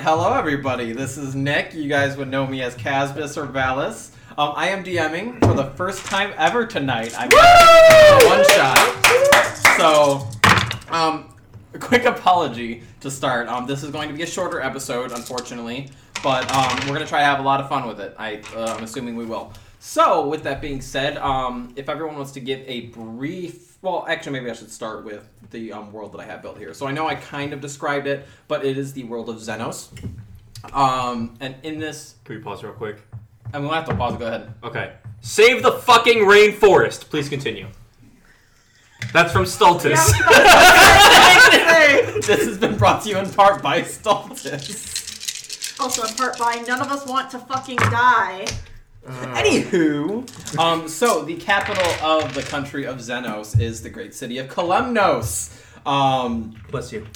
Right, hello everybody. This is Nick. You guys would know me as Casbus or Valis. Um, I am DMing for the first time ever tonight. I'm one shot. So, um, a quick apology to start. Um, this is going to be a shorter episode, unfortunately, but um, we're gonna try to have a lot of fun with it. I, uh, I'm assuming we will. So, with that being said, um, if everyone wants to give a brief, well, actually, maybe I should start with the um, world that I have built here. So I know I kind of described it, but it is the world of Xenos. Um, and in this, Can we pause real quick? I'm gonna have to pause. Go ahead. Okay. Save the fucking rainforest. Please continue. That's from Stultus. this has been brought to you in part by Stultus. Also, in part by none of us want to fucking die. Anywho, um, so the capital of the country of Xenos is the great city of Kalemnos. Um, Bless you.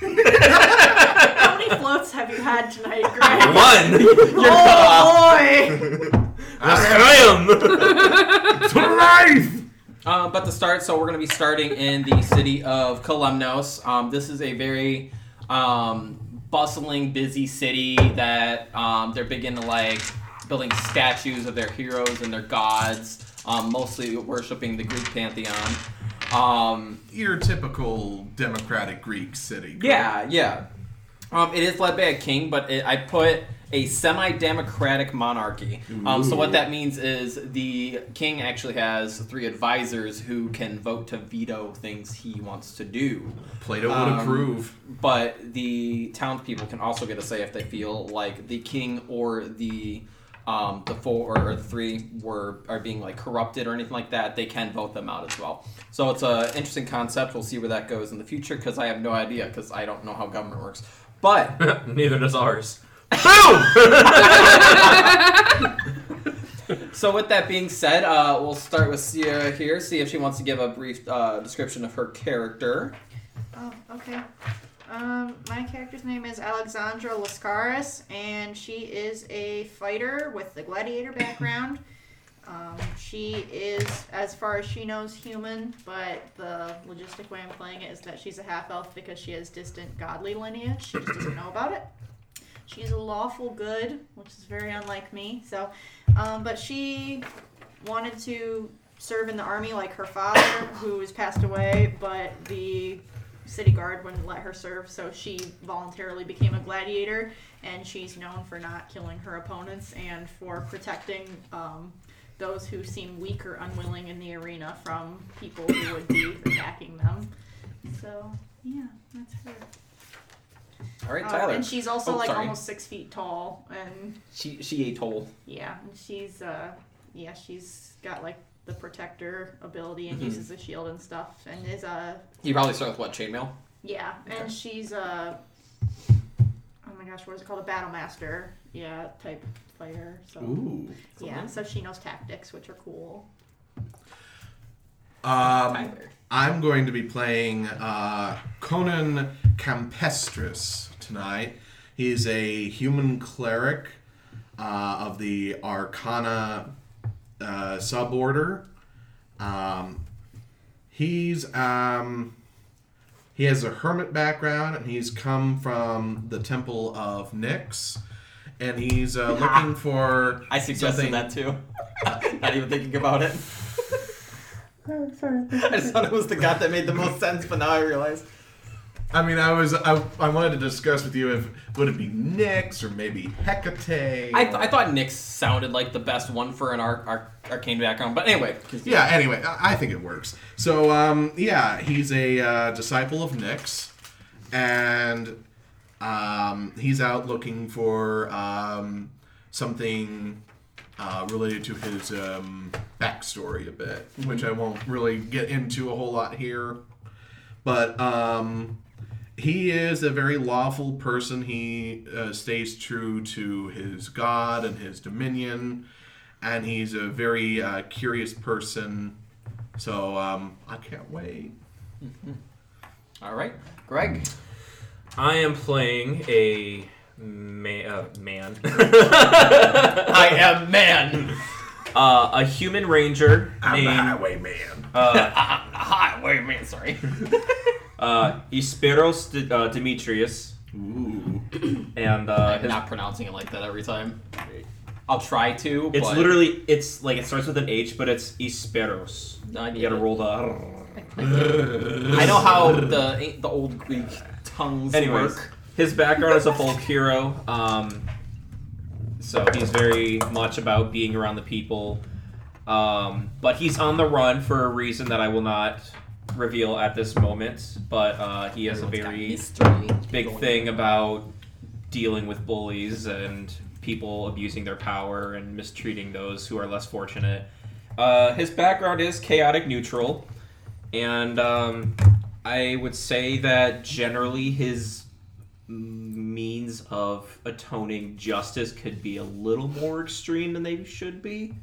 How many floats have you had tonight, Greg? One. you're cut off. oh boy! I am. to Life! Uh, but to start, so we're going to be starting in the city of Kalemnos. Um, this is a very um, bustling, busy city that um, they're big into like building statues of their heroes and their gods, um, mostly worshiping the Greek pantheon. Um, Your typical democratic Greek city. yeah, yeah. Um, it is led by a king, but it, I put a semi-democratic monarchy. Um, so what that means is the king actually has three advisors who can vote to veto things he wants to do. Plato would Um, approve. But the townspeople can also get a say if they feel like the king or the um, the four or the three were are being like corrupted or anything like that. They can vote them out as well. So it's a interesting concept. We'll see where that goes in the future because I have no idea because I don't know how government works. But Neither does ours. Boom. so with that being said, uh, we'll start with Sia here. See if she wants to give a brief uh, description of her character. Oh, okay. Um, my character's name is Alexandra Lascaris, and she is a fighter with the gladiator background. Um, she is, as far as she knows, human, but the logistic way I'm playing it is that she's a half elf because she has distant godly lineage. She just doesn't know about it. She's a lawful good, which is very unlike me. So, um, but she wanted to serve in the army like her father, who has passed away, but the city guard wouldn't let her serve, so she voluntarily became a gladiator, and she's known for not killing her opponents and for protecting um, those who seem weak or unwilling in the arena from people who would be attacking them. So, yeah, that's her. All right, Uh, Tyler. and she's also Oh, like sorry. almost six feet tall, and she she ate toll. yeah, and she's uh, yeah, she's got like the protector ability and Mhm. uses the shield and stuff, and is uh, You probably start with what chainmail. yeah, Okay. and she's uh, oh my gosh, what is it called? A battle master, yeah, type player. So Ooh. yeah, so she knows tactics, which are cool. Um, Tyler. I'm going to be playing uh, Conan Campestris tonight. He's a human cleric uh, of the Arcana uh, suborder. Um, he's um, he has a hermit background, and he's come from the Temple of Nyx, and he's uh, looking for I suggested something- that too. Not even thinking about it. I just thought it was the god that made the most sense, but now I realize. I mean, I was I, I wanted to discuss with you if would it be Nyx or maybe Hecate. I, th- I thought Nyx sounded like the best one for an arc- arc- arcane background, but anyway. continue. Yeah. Anyway, I, I think it works. So, um, yeah, he's a uh, disciple of Nyx, and um, he's out looking for um, something uh, related to his um, backstory a bit, which I won't really get into a whole lot here. But um, he is a very lawful person. He uh, stays true to his God and his dominion, and he's a very uh, curious person. So um, I can't wait. All right, Greg. I am playing a ma- uh, man. I am man. uh, a human ranger I'm the named highwayman. uh, Hi, wait a minute. Sorry. uh, Uh, Isperos D- uh, Demetrius, Ooh. and uh, I'm his, not pronouncing it like that every time. I'll try to. it's but literally it's like it starts with an H, but it's Isperos. I You gotta roll the. I know how the the old Greek tongues Anyways, work. His background is a folk hero. Um, so he's very much about being around the people. Um, but he's on the run for a reason that I will not reveal at this moment. But uh, he has a very big thing about dealing with bullies and people abusing their power and mistreating those who are less fortunate. Uh, his background is chaotic neutral, and um, I would say that generally his means of atoning justice could be a little more extreme than they should be.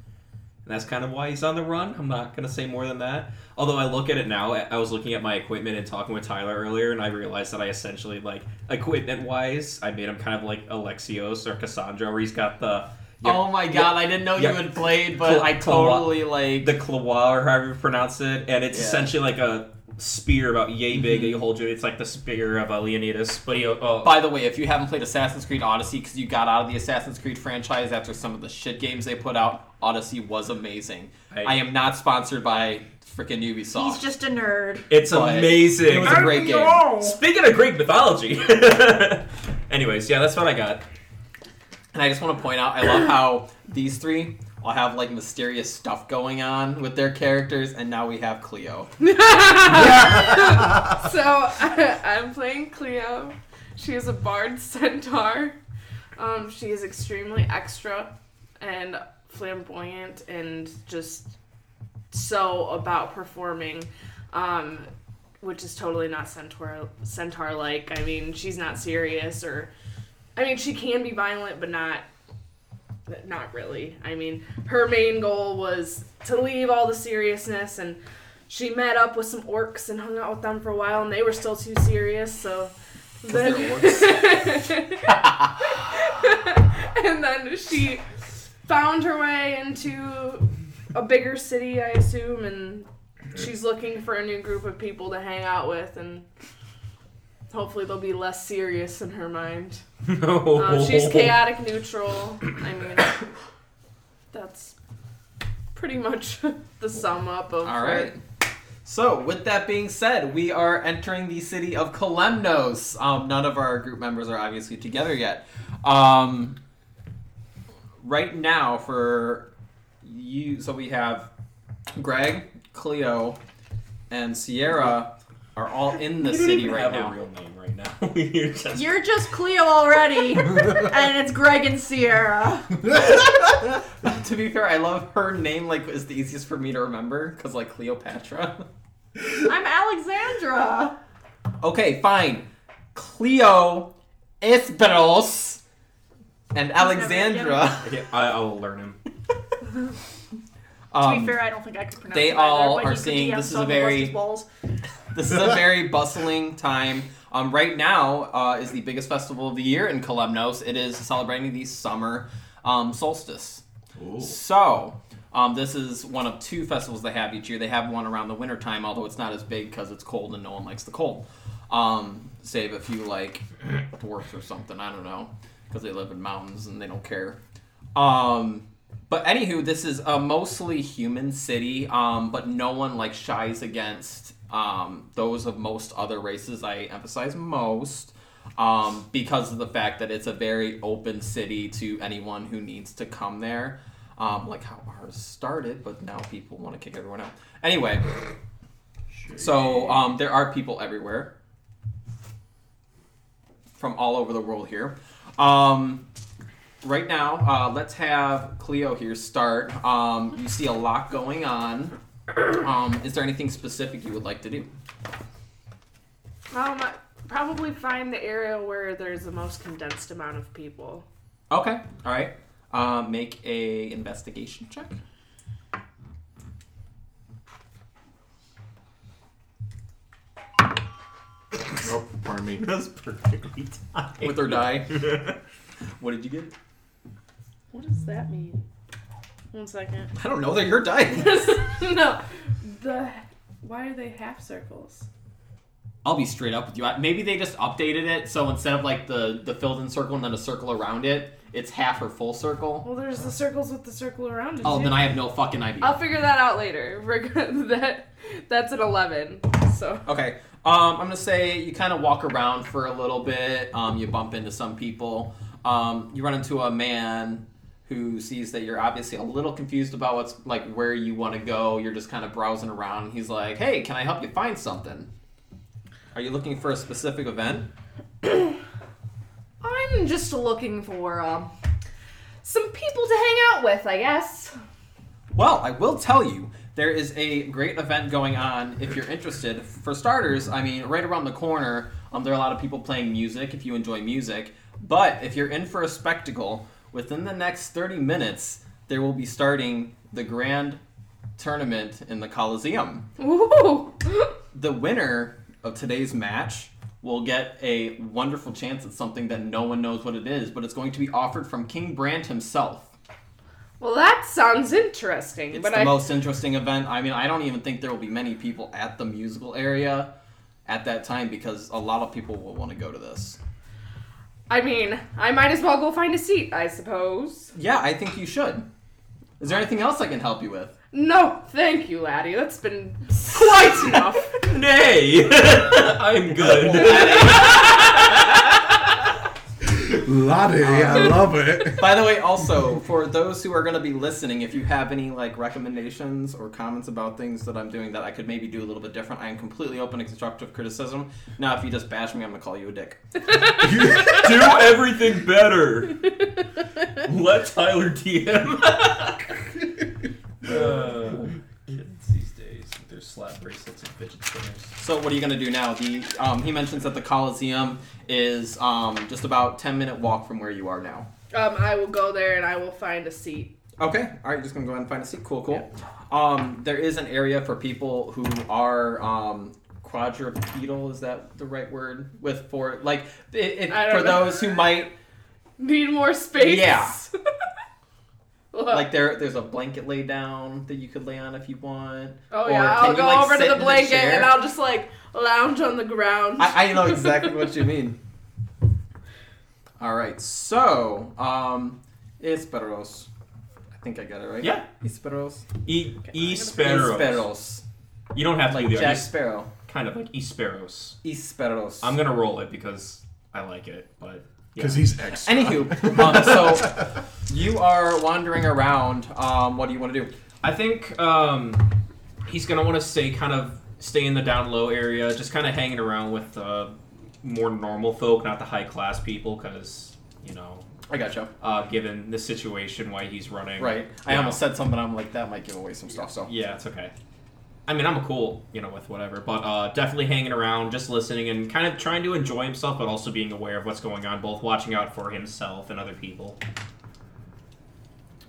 And that's kind of why he's on the run. I'm not going to say more than that. Although I look at it now, I was looking at my equipment and talking with Tyler earlier, and I realized that I essentially, like, equipment wise, I made him kind of like Alexios or Cassandra, where he's got the. Oh my god, I didn't know yeah. you had played, but Cl- I Cl- totally like. the claw or however you pronounce it, and it's Yeah. essentially like a spear about yay big that you hold you. It's like the spear of uh, Leonidas, but he. Uh, By the way, if you haven't played Assassin's Creed Odyssey because you got out of the Assassin's Creed franchise after some of the shit games they put out, Odyssey was amazing. I- I, am not sponsored by freaking Ubisoft. He's just a nerd. it's but amazing. It was a great game. Speaking of Greek mythology. Anyways, yeah, that's what I got. And I just want to point out, I love how these three all have like mysterious stuff going on with their characters, and now we have Cleo. So I'm playing Cleo. She is a bard centaur. Um, she is extremely extra and flamboyant and just so about performing, um, which is totally not centaur centaur like. I mean, she's not serious or, I mean, she can be violent, but not. Not really. I mean, her main goal was to leave all the seriousness and she met up with some orcs and hung out with them for a while, and they were still too serious. So then, and then she found her way into a bigger city, I assume, and she's looking for a new group of people to hang out with, and hopefully they'll be less serious in her mind. No. Um, she's chaotic neutral. I mean, that's pretty much the sum up of. All her. So, with that being said, we are entering the city of Kalemnos. Um, none of our group members are obviously together yet. Um, right now, for you, so we have Greg, Cleo, and Sierra are all in the You don't city even right have now. a real name right now. You're just You're just Cleo already, and it's Greg and Sierra. to be fair, I love her name. Like, is the easiest for me to remember because, like, Cleopatra. I'm Alexandra. Okay, fine. Cleo, Esperos, and Alexandra. Yeah, I, I'll learn him. to Um, be fair, I don't think I could pronounce they it either, all but are he's the seeing DM, this is a a I'm gonna very- his balls. This is a very bustling time. Um, right now uh, is the biggest festival of the year in Kalemnos. It is celebrating the summer um, solstice. Ooh. So, um, this is one of two festivals they have each year. They have one around the wintertime, although it's not as big because it's cold and no one likes the cold. Um, save if you like dwarfs or something. I don't know because they live in mountains and they don't care. Um, but anywho, this is a mostly human city, um, but no one like shies against um, those of most other races. I emphasize most um, because of the fact that it's a very open city to anyone who needs to come there. Um, like how ours started, but now people want to kick everyone out. Anyway, so um, there are people everywhere from all over the world here. Um, right now, uh, let's have Cleo here start. Um, you see a lot going on. Um, is there anything specific you would like to do? Um, probably find the area where there's the most condensed amount of people. Okay, all right. Uh, make a investigation check. Oh, pardon me. That's perfectly timed. with her die. what did you get? What does that mean? One second. I don't know. They're your die. no, the why are they half circles? I'll be straight up with you. Maybe they just updated it so instead of like the the filled in circle and then a circle around it, it's half or full circle. Well, there's the circles with the circle around it. Oh, too. then I have no fucking idea. I'll figure that out later. We're good. that that's an eleven. So Okay. Um, I'm gonna say you kind of walk around for a little bit. Um, you bump into some people. Um, you run into a man who sees that you're obviously a little confused about what's like where you want to go. You're just kind of browsing around. He's like, "Hey, can I help you find something? Are you looking for a specific event?" I'm just looking for um some people to hang out with, I guess. Well, I will tell you, there is a great event going on if you're interested. For starters, I mean, right around the corner, um, there are a lot of people playing music if you enjoy music. But if you're in for a spectacle, within the next 30 minutes, there will be starting the grand tournament in the Coliseum. Ooh. The winner of today's match will get a wonderful chance at something that no one knows what it is, but it's going to be offered from King Brand himself. Well, that sounds interesting, It's but the I most interesting event. I mean, I don't even think there will be many people at the musical area at that time because a lot of people will want to go to this. I mean, I might as well go find a seat, I suppose. Yeah, I think you should. Is there anything else I can help you with? No, thank you, laddie. That's been quite enough. Nay, I'm good. Lottie, I love it. By the way, also for those who are going to be listening, if you have any like recommendations or comments about things that I'm doing that I could maybe do a little bit different, I am completely open to constructive criticism. Now, if you just bash me, I'm going to call you a dick. Do everything better. Let Tyler DM. uh, kids these days with their slap bracelets and fidget spinners. So what are you gonna do now? The um, he mentions that the Coliseum is um, just about ten minute walk from where you are now. Um, I will go there and I will find a seat. Okay, all right, just gonna go ahead and find a seat. Cool, cool. Um, there is an area for people who are um, quadrupedal. Is that the right word? With for like it, it, for know. those who might Need more space. Yeah. Like there. There's a blanket laid down that you could lay on if you want. oh yeah, I'll go like, over to the blanket and I'll just like lounge on the ground. I, I know exactly what you mean. All right, so um, Esperos. I think I got it right. Yeah. Esperos. E E sparrows. Esperos. You don't have to Like do the Jack. Sparrow. Kind of like E sparrows. Esperos. I'm gonna roll it because I like it, but yeah. Because he's extra. Anywho, um, so you are wandering around. Um, what do you want to do? I think um, he's gonna want to stay kind of stay in the down low area, just kind of hanging around with uh, more normal folk, not the high class people, because you know, I gotcha. uh, given the situation, why he's running. Right. I Yeah. almost said something. I'm like that might give away some stuff. So Yeah, it's okay. I mean, I'm cool, you know, with whatever, but uh, definitely hanging around, just listening, and kind of trying to enjoy himself, but also being aware of what's going on, both watching out for himself and other people.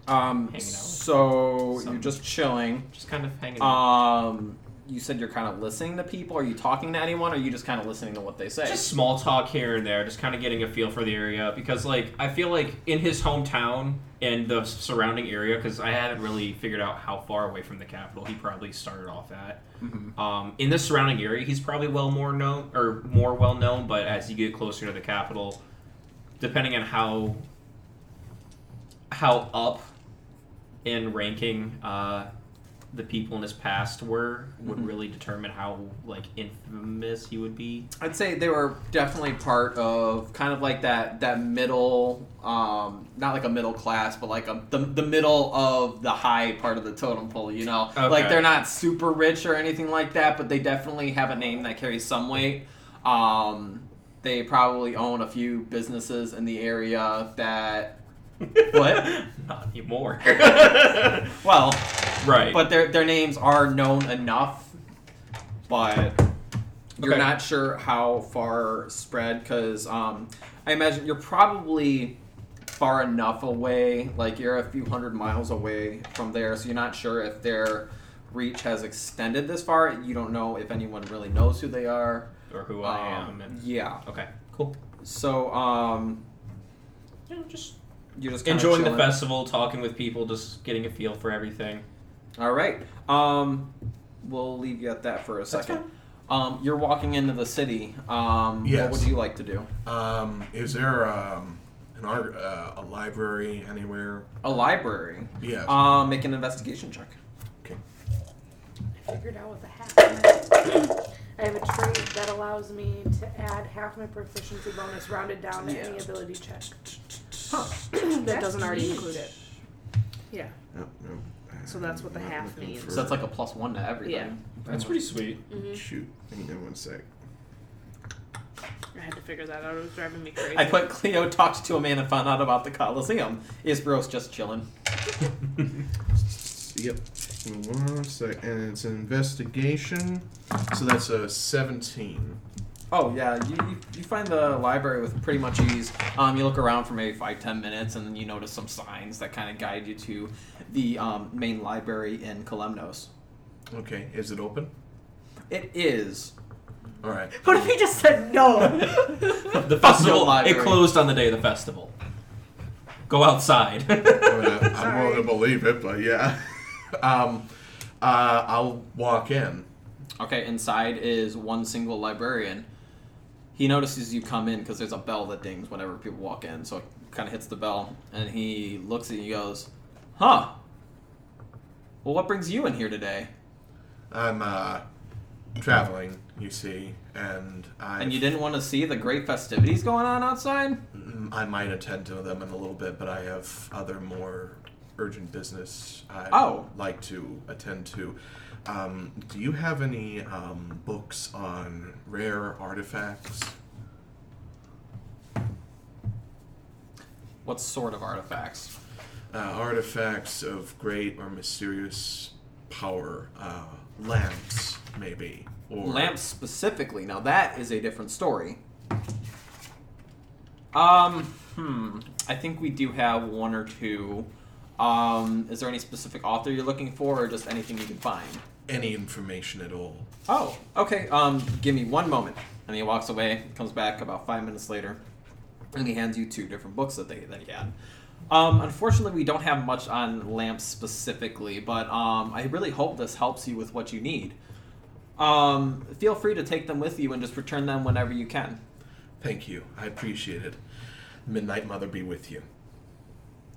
um, Hanging out so some- you're just chilling. Just kind of hanging out. Um, you said you're kind of listening to people. Are you talking to anyone? Or are you just kind of listening to what they say? Just small talk here and there, just kind of getting a feel for the area because, like, I feel like in his hometown and the surrounding area, because I haven't really figured out how far away from the capital he probably started off at. Mhm. Um, in the surrounding area, he's probably well more known or more well known, but as you get closer to the capital, depending on how how up in ranking uh, the people in his past were, would Mhm. really determine how like infamous he would be. I'd say they were definitely part of kind of like that that middle, um, not like a middle class, but like a, the the middle of the high part of the totem pole. You know, Okay. like they're not super rich or anything like that, but they definitely have a name that carries some weight. Um, they probably own a few businesses in the area that. What? Not anymore. Well, right. but their their names are known enough, but you're Okay. not sure how far spread because um, I imagine you're probably far enough away, like you're a few hundred miles away from there, so you're not sure if their reach has extended this far. You don't know if anyone really knows who they are. or who I Um, am. And, Yeah. okay. Cool. So um, You know, just you're just kinda enjoying the festival, talking with people, just getting a feel for everything. All right. Um, we'll leave you at that for a That's second. Um, you're walking into the city. Um, Yes. What would you like to do? Um, is there um, an art, uh, a library anywhere? A library. Yes. Um, make an investigation check. okay. I figured out what the half. I have a trait that allows me to add half my proficiency bonus rounded down to any ability check. Huh. that That's doesn't already neat. include it. Yeah. Yep, yep. So that's what the I'm half looking means. for- So that's like a plus one to everything. Yeah. That's pretty sweet. hmm Shoot. Hang on one sec. I had to figure that out. It was driving me crazy. I put Cleo talked to a man and found out about the Coliseum. Isbro's just chilling. Yep. One sec. And it's an investigation. So that's a 17. Oh yeah, you, you, you find the library with pretty much ease. Um, you look around for maybe five ten minutes, and then you notice some signs that kind of guide you to the um, main library in Kalemnos. Okay. Is it open? It is. All right. What if he just said no? The festival, library. it closed on the day of the festival. Go outside. I mean, I- I'm Sorry. willing to believe it, but yeah. um, uh, I'll walk in. Okay, inside is one single librarian. He notices you come in because there's a bell that dings whenever people walk in, so it kind of hits the bell, and he looks at you and goes, "Huh? Well, what brings you in here today?" I'm uh, traveling, you see, and I And you didn't want to see the great festivities going on outside? I might attend to them in a little bit, but I have other more urgent business I'd Oh. like to attend to. Um, do you have any um, books on rare artifacts? What sort of artifacts? Uh, artifacts of great or mysterious power, uh, lamps, maybe, or Lamps specifically. Now that is a different story. Um, hmm. I think we do have one or two. Um, is there any specific author you're looking for, or just anything you can find? Any information at all. Oh, okay. Um, give me one moment. And he walks away, comes back about five minutes later, and he hands you two different books that they that he had. Um, unfortunately, we don't have much on lamps specifically, but um, I really hope this helps you with what you need. Um, feel free to take them with you and just return them whenever you can. Thank you. I appreciate it. Midnight Mother be with you.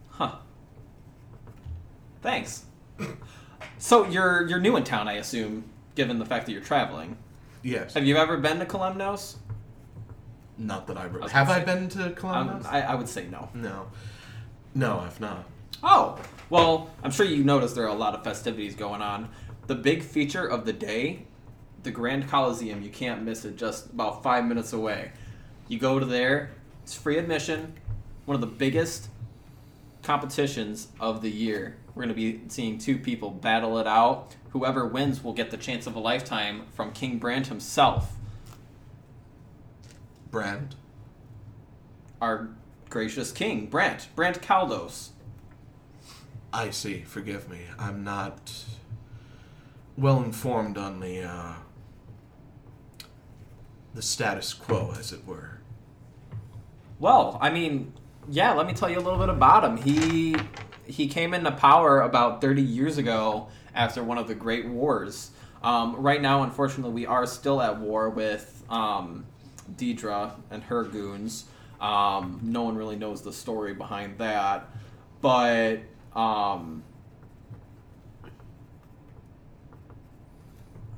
Huh. Thanks. So you're you're new in town, I assume, given the fact that you're traveling. Yes. Have you ever been to Kalemnos? Not that I re- was have gonna I say- been to Um, Columbus? I, I would say no. no, no, I've not. Oh, well, I'm sure you noticed there are a lot of festivities going on. The big feature of the day, the Grand Coliseum, you can't miss it, just about five minutes away. You go to there, it's free admission, one of the biggest competitions of the year. We're going to be seeing two people battle it out. Whoever wins will get the chance of a lifetime from King Brand himself, Brand. our gracious king, Brant, Brant Caldos. I see. Forgive me. I'm not well informed on the uh, the status quo, as it were. Well, I mean, yeah, let me tell you a little bit about him. He he came into power about 30 years ago after one of the great wars. Um, right now, unfortunately, we are still at war with um, Deidre and her goons. Um, no one really knows the story behind that, but um,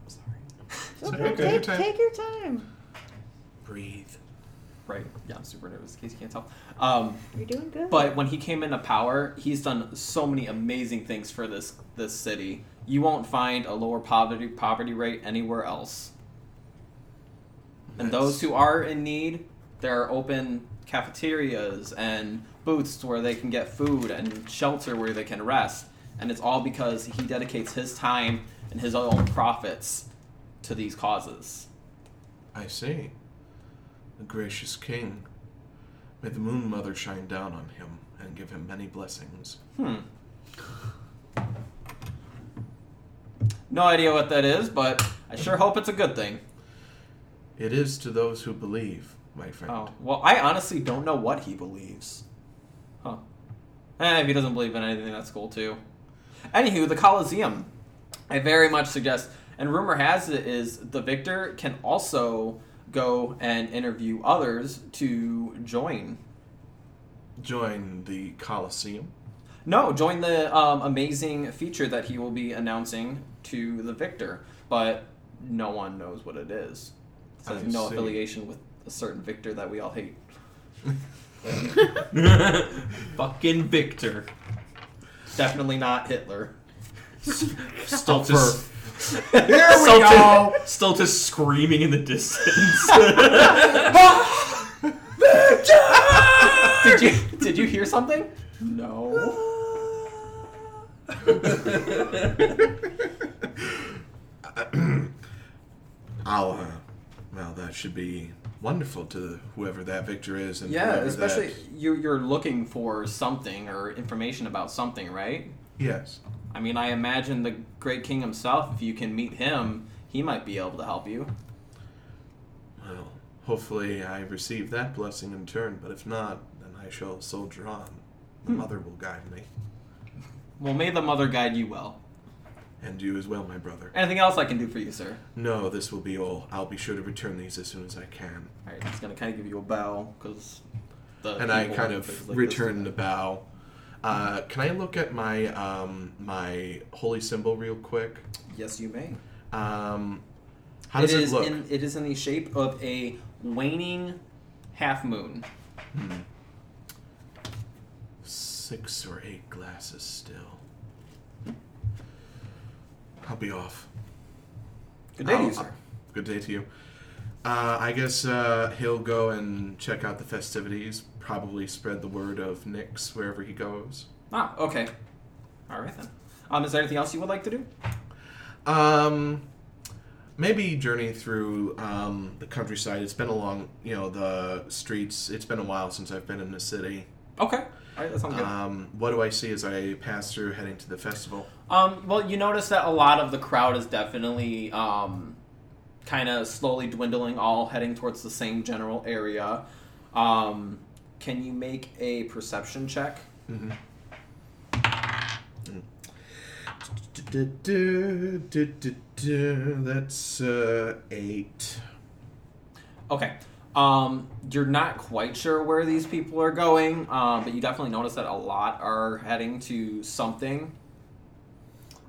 sorry. Okay, Okay, take your take, time. take your time. Breathe. Right? Yeah, I'm super nervous. In case you can't tell. Um, You're doing good. But when he came into power, he's done so many amazing things for this this city. You won't find a lower poverty poverty rate anywhere else. And those who are in need, there are open cafeterias and booths where they can get food and shelter where they can rest. And it's all because he dedicates his time and his own profits to these causes. I see. The gracious king. May the Moon Mother shine down on him and give him many blessings. Hmm. No idea what that is, but I sure hope it's a good thing. It is to those who believe, my friend. Oh, well, I honestly don't know what he believes. Huh. Eh, if he doesn't believe in anything, that's cool too. Anywho, the Colosseum. I very much suggest And rumor has it is the victor can also go and interview others to join. Join the Coliseum. No, join the um, amazing feature that he will be announcing to the victor, but no one knows what it is. It has no see. affiliation with a certain victor that we all hate. Fucking Victor. Definitely not Hitler. Just, Here we still, go. just, still just screaming in the distance. Did you did you hear something? No. I'll. Uh, well, that should be wonderful to whoever that victor is, and Yeah, whoever especially that- you you're looking for something or information about something, right? Yes. I mean, I imagine the great king himself. If you can meet him, he might be able to help you. Well, hopefully I receive that blessing in turn, but if not, then I shall soldier on. The Hmm. mother will guide me, Well, may the mother guide you well. and you as well, my brother. Anything else I can do for you, sir? No, this will be all. I'll be sure to return these as soon as I can. All right, he's gonna kind of give you a bow because and I kind of like return the bow. Uh, can I look at my um, my holy symbol real quick? Yes, you may. Um, how does it, is look? In, it is in the shape of a waning half moon. Hmm. Six or eight glasses still. I'll be off. Good day to you, I'll- sir. Good day to you. Uh, I guess uh, he'll go and check out the festivities. Probably spread the word of Nyx wherever he goes. Ah, okay. All right then. Um, is there anything else you would like to do? Um, maybe journey through um, the countryside. It's been a long, you know, the streets. It's been a while since I've been in the city. Okay. All right, that sounds good. Um, what do I see as I pass through heading to the festival? Um, well, you notice that a lot of the crowd is definitely um, kind of slowly dwindling, all heading towards the same general area. Um, can you make a perception check? Mm-hmm. That's uh, eight. Okay. Um, you're not quite sure where these people are going, um, but you definitely notice that a lot are heading to something.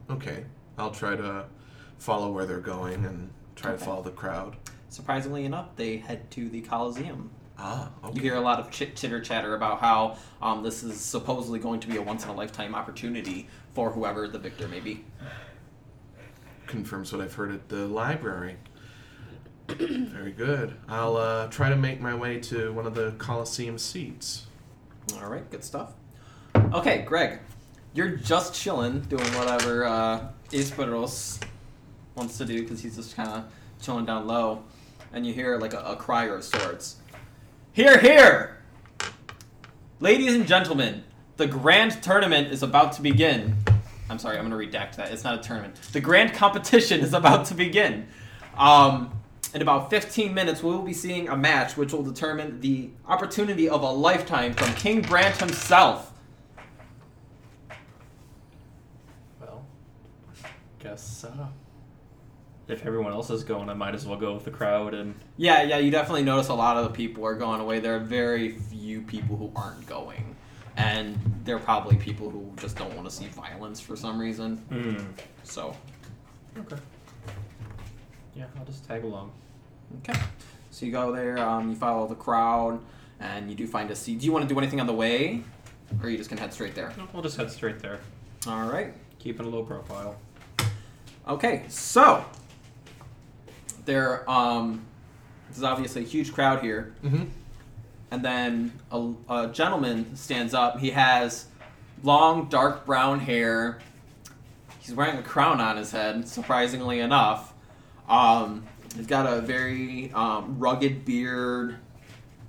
Okay, I'll try to follow where they're going and try Okay. to follow the crowd. Surprisingly enough, they head to the Coliseum. Ah, okay. You hear a lot of chit chitter chatter about how um, this is supposedly going to be a once in a lifetime opportunity for whoever the victor may be. confirms what I've heard at the library. Very good. I'll uh, try to make my way to one of the Coliseum seats. All right, good stuff. Okay, Greg, you're just chilling, doing whatever uh, Isperos wants to do because he's just kind of chilling down low, and you hear like a, a crier of sorts. Here, here! Ladies and gentlemen, the grand tournament is about to begin. I'm sorry, I'm going to redact that. It's not a tournament. The grand competition is about to begin. Um, in about 15 minutes, we will be seeing a match which will determine the opportunity of a lifetime from King Brant himself. well, guess so. If everyone else is going, I might as well go with the crowd and Yeah, yeah, you definitely notice a lot of the people are going away. There are very few people who aren't going. And they're probably people who just don't want to see violence for some reason. Hmm. So, Okay. Yeah, I'll just tag along. okay. So you go there, um, you follow the crowd, and you do find a seat. Do you want to do anything on the way? Or are you just going to head straight there? No, we'll just head straight there. All right. Keeping a low profile. Okay, so there um there's obviously a huge crowd here, Mm-hmm. and then a, a gentleman stands up. He has long, dark brown hair. He's wearing a crown on his head, surprisingly enough. Um, he's got a very um, rugged beard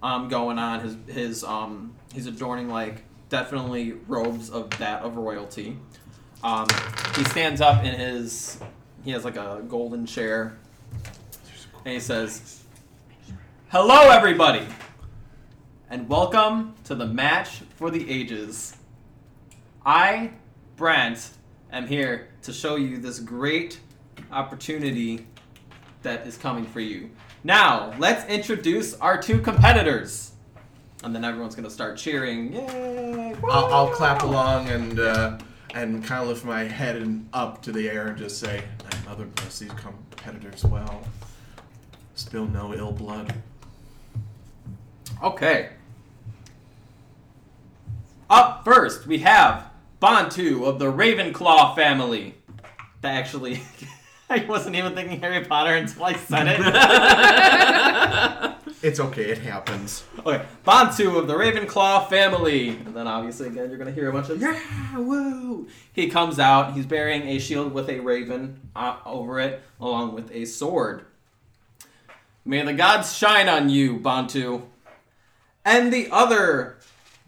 um, going on. His his um, he's adorning like definitely robes of that of royalty. Um, he stands up in his he has like a golden chair, and he says, "Hello, everybody, and welcome to the match for the ages. I, Brant, am here to show you this great opportunity that is coming for you. Now, let's introduce our two competitors. And then everyone's gonna start cheering. Yay! I'll, I'll clap along and uh, and kind of lift my head and up to the air and just say, "My mother bless these competitors well. Spill no ill blood." Okay. Up first, we have Bantu of the Ravenclaw family. That actually, I wasn't even thinking Harry Potter until I said it. It's okay. It happens. okay, Bantu of the Ravenclaw family. And then obviously, again, you're going to hear a bunch of, yeah, woo. He comes out, he's bearing a shield with a raven uh, over it, along with a sword. May the gods shine on you, Bantu. And the other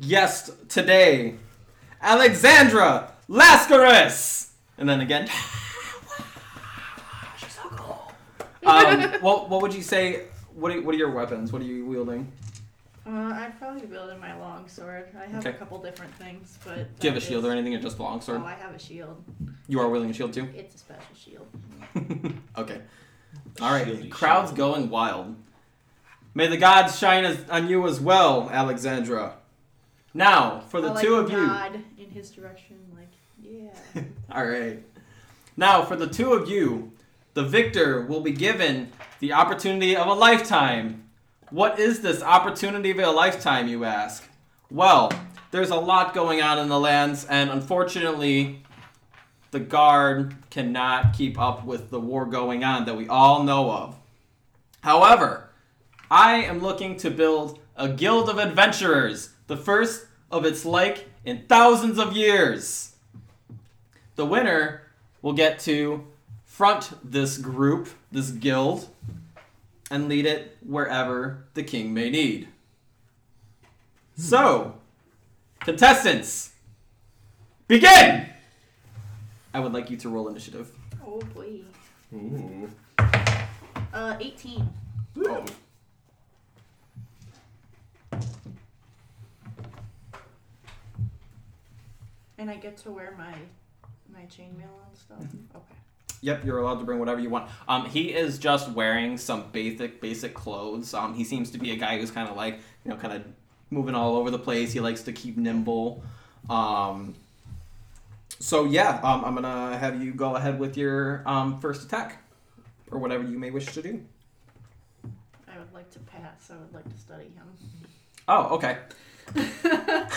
guest today, Alexandra Lascaris. And then again, she's so cool. Um, what, what would you say? What are, what are your weapons? What are you wielding? Uh, I'd probably in my long sword. I have Okay. a couple different things, but. Do you have a that shield is- or anything, or just a longsword? Oh, I have a shield. You are wielding a shield too. It's a special shield. okay. All right. Shieldy Crowd's shield. going wild. May the gods shine as, on you as well, Alexandra. Now, for the I like two of you. nod in his direction, like, yeah. All right. Now, for the two of you, the victor will be given the opportunity of a lifetime. What is this opportunity of a lifetime, you ask? Well, there's a lot going on in the lands, and unfortunately, the guard cannot keep up with the war going on that we all know of. However, I am looking to build a guild of adventurers, the first of its like in thousands of years. The winner will get to front this group, this guild, and lead it wherever the king may need. So, contestants, begin! I would like you to roll initiative. Oh boy. Ooh. Uh, 18. Oh. And I get to wear my my chainmail and stuff. Okay. Yep, you're allowed to bring whatever you want. Um, he is just wearing some basic basic clothes. Um, he seems to be a guy who's kind of like you know kind of moving all over the place. He likes to keep nimble. Um, so yeah, um, I'm gonna have you go ahead with your um, first attack, or whatever you may wish to do. I would like to pass. I would like to study him. Oh, okay.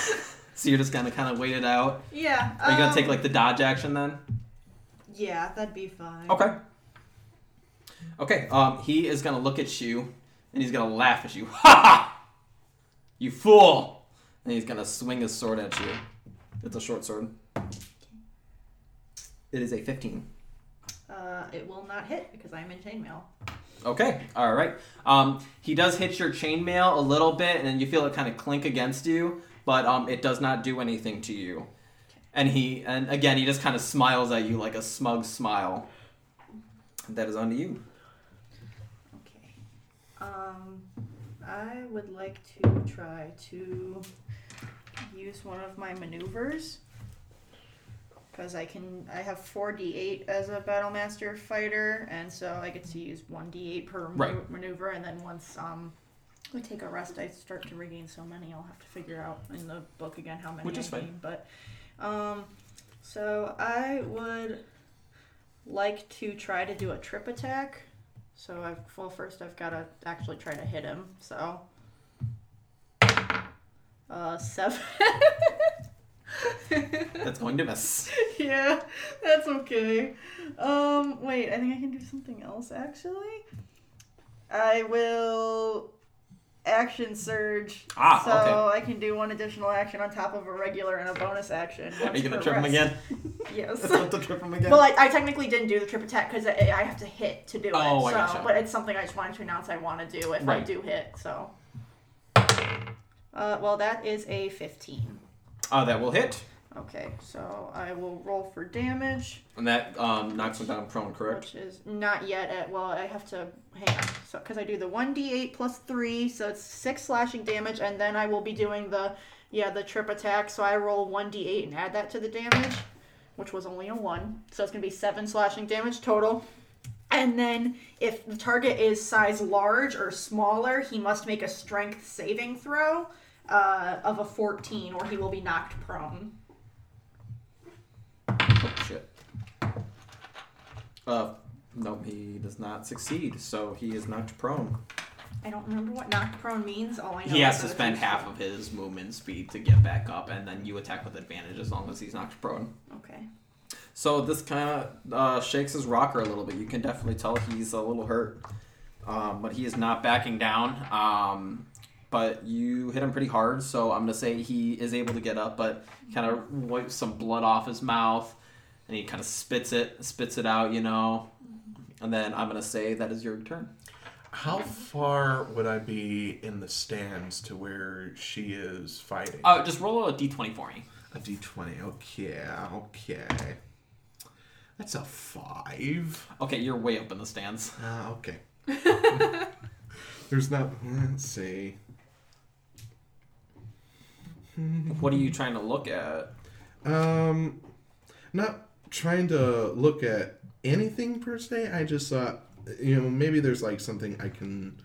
So you're just gonna kind of wait it out. yeah. Are you gonna um, take like the dodge action then? Yeah, that'd be fine. Okay. Okay. Um, he is gonna look at you, and he's gonna laugh at you. Ha ha! You fool! And he's gonna swing his sword at you. It's a short sword. It is a 15. Uh, it will not hit because I'm in chainmail. Okay. All right. Um, he does hit your chainmail a little bit, and then you feel it kind of clink against you, but um, it does not do anything to you. And he, and again, he just kind of smiles at you like a smug smile. That is on to you. Okay. Um, I would like to try to use one of my maneuvers because I can. I have four d8 as a battlemaster fighter, and so I get to use one d8 per ma- Right. maneuver. And then once um, I take a rest, I start to regain so many. I'll have to figure out in the book again how many Which I is fine. gain. But um, so I would like to try to do a trip attack. So I've well first I've gotta actually try to hit him. So uh seven. That's going to miss. yeah, that's okay. Um wait, I think I can do something else actually. I will action surge. Ah, so I can do one additional action on top of a regular and a bonus action. Are you gonna trip him again? Yes. To trip him again. Well, I, I technically didn't do the trip attack because I, I have to hit to do it. Oh, I so, gotcha. But it's something I just wanted to announce I want to do if I do hit. So. Uh, well, that is a 15. Uh, that will hit, Okay, so I will roll for damage, and that um, knocks him down prone. Correct. which is not yet at. Well, I have to hang on. So because I do the 1d8 plus three, so it's six slashing damage, and then I will be doing the yeah the trip attack. So I roll 1d8 and add that to the damage, which was only a one. So it's gonna be seven slashing damage total. And then if the target is size large or smaller, he must make a strength saving throw uh, of a 14 or he will be knocked prone. Oh shit. Uh, no, he does not succeed, so he is knocked prone. I don't remember what knocked prone means. All I know He has to spend half of his movement speed to get back up, and then you attack with advantage as long as he's knocked prone. Okay. So this kind of uh, shakes his rocker a little bit. You can definitely tell he's a little hurt, um, but he is not backing down. Um, but you hit him pretty hard, so I'm gonna say he is able to get up, but kind of wipes some blood off his mouth, and he kind of spits it, spits it out, you know. And then I'm gonna say that is your turn. How far would I be in the stands to where she is fighting? Uh, just roll a d20 for me. A d20. Okay, okay. That's a five. Okay, you're way up in the stands. Ah, okay. There's not. Let's see. What are you trying to look at? Um, not trying to look at anything per se. I just thought, you know, maybe there's like something I can